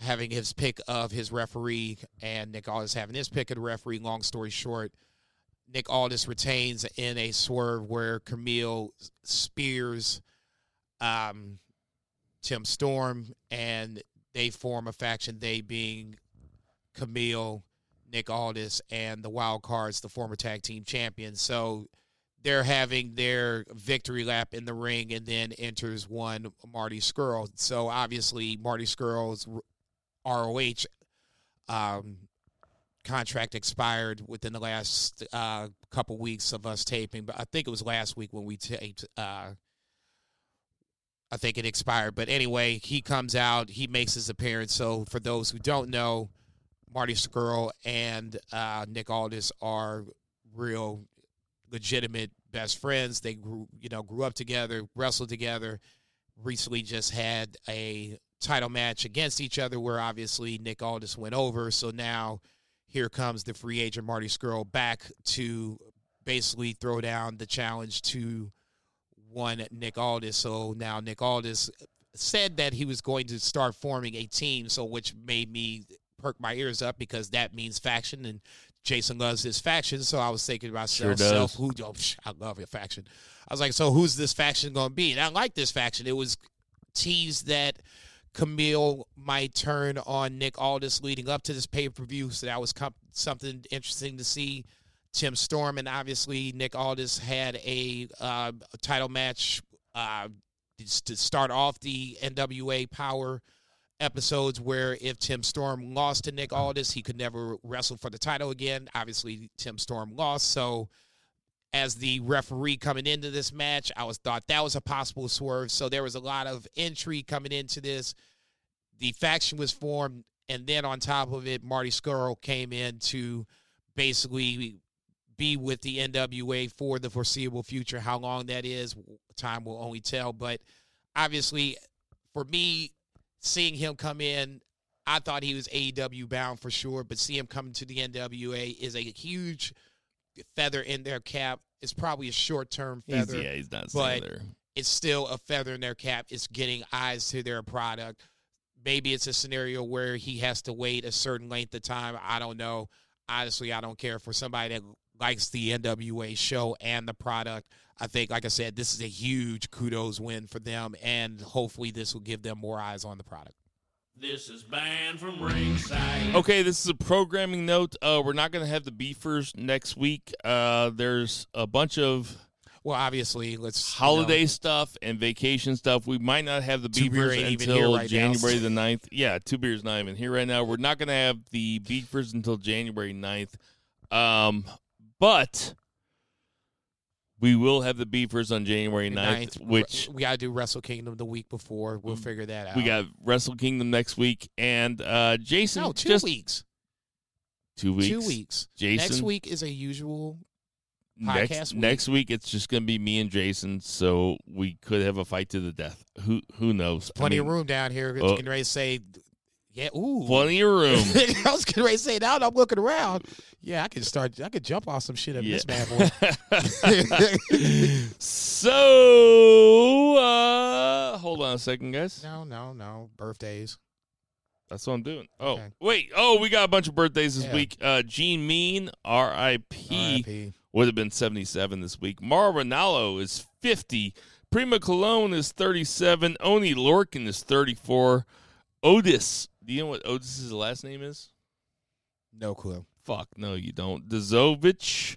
having his pick of his referee and Nick Aldis having his pick of the referee. Long story short, Nick Aldis retains in a swerve where Kamille spears um, Tim Storm and they form a faction, they being Kamille, Nick Aldis, and the Wild Cards, the former tag team champions. So they're having their victory lap in the ring, and then enters one Marty Scurll. So obviously, Marty Scurll's ROH um, contract expired within the last uh, couple weeks of us taping, but I think it was last week when we taped. Uh, I think it expired, but anyway, he comes out, he makes his appearance. So for those who don't know, Marty Scurll and uh, Nick Aldis are real, legitimate best friends. They grew, you know, grew up together, wrestled together. Recently, just had a title match against each other, where obviously Nick Aldis went over. So now, here comes the free agent Marty Scurll back to basically throw down the challenge to one Nick Aldis. So now Nick Aldis said that he was going to start forming a team, so which made me perk my ears up because that means faction and Jason loves his faction. So I was thinking to myself,
Sure
self, who oh, I love your faction. I was like, so who's this faction going to be? And I like this faction. It was teased that Kamille might turn on Nick Aldis leading up to this pay per view. So that was com- something interesting to see. Tim Storm and obviously Nick Aldis had a, uh, title match uh, to start off the NWA Power episodes where if Tim Storm lost to Nick Aldis, he could never wrestle for the title again. Obviously, Tim Storm lost, so as the referee coming into this match, I was thought that was a possible swerve. So there was a lot of intrigue coming into this. The faction was formed, and then on top of it, Marty Scurll came in to basically be with the NWA for the foreseeable future. How long that is, time will only tell. But obviously, for me, seeing him come in, I thought he was AEW bound for sure, but see him coming to the NWA is a huge feather in their cap. It's probably a short term
He's,
feather
yeah, he's not
but-
there.
it's still a feather in their cap. It's getting eyes to their product. Maybe it's a scenario where he has to wait a certain length of time. I don't know. Honestly, I don't care for somebody that likes the NWA show and the product. I think, like I said, this is a huge kudos win for them, and hopefully, this will give them more eyes on the product.
This is banned from ringside.
Okay, this is a programming note. Uh, we're not going to have the beefers next week. Uh, there's a bunch of
Well, obviously, let's you know,
holiday stuff and vacation stuff. We might not have the
Two Beer
beefers
ain't even here
until
right now.
January the 9th. Yeah, two beers not even here right now. We're not going to have the beefers until January 9th. Um, but we will have the beefers on January 9th,
ninth,
which
we gotta do Wrestle Kingdom the week before. We'll figure that out.
we got Wrestle Kingdom next week. And uh, Jason,
no two
just
weeks.
two weeks.
Two weeks.
Jason,
Next week is a usual
next
podcast week.
next week it's just going to be me and Jason, so we could have a fight to the death. Who who knows? I
plenty
mean,
of room down here.
uh,
getting ready to say, yeah, ooh.
Plenty of room.
I was getting ready to say now that I'm looking around. Yeah, I could start. I could jump off some shit at
Yeah.
this bad boy.
so uh hold on a second, guys.
no, no, no. Birthdays.
That's what I'm doing. Oh
Okay.
wait, oh we got a bunch of birthdays this
Yeah.
week. Uh Gene Mean, R.I.P.
R.I.P.
would have been 77 this week. Mauro Ranallo is 50. Primo Colon is 37. Oney Lorcan is 34. Otis. Do you know what Otis's last name is?
No clue.
Fuck, no, you don't. Dozovic.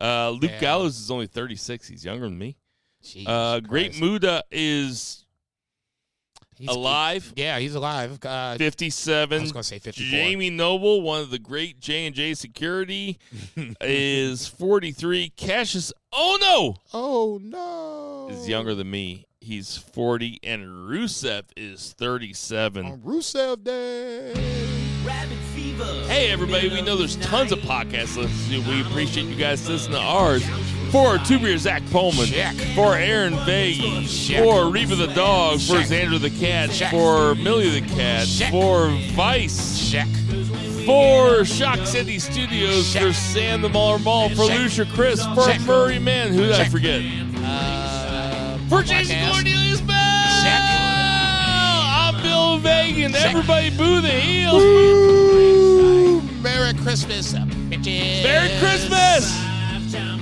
Uh, Luke
Yeah.
Gallows is only 36. He's younger than me. Uh, Great. Muta is
He's-
alive.
Yeah, he's alive. Uh, I was gonna say 54.
Jamie Noble, one of the great J and J security, is 43. Cassius, oh no,
Oh no.
is younger than me. He's 40, and Rusev is 37.
On Rusev Day.
Rabbit fever.
Hey, everybody, we know there's tons of podcasts listening to. We appreciate you guys listening to ours. For Two Beer Zach Pullman,
Check.
for Aaron Vagey,
Check.
for Reba the Dog, for
Check.
Xander the Cat,
Check.
for Millie the Cat,
Check.
for Vice,
Check.
for Shock City Studios,
Check.
for Sam the Mauler Mall, for
Check.
Lucia Chris, for
Check.
Murray Man, who did I forget?
Uh,
For
podcast.
Jason Cornelius Bell!
Check.
I'm Bill Vagan.
Check.
Everybody boo the heels.
Woo! Merry Christmas, bitches.
Merry Christmas!
Lifetime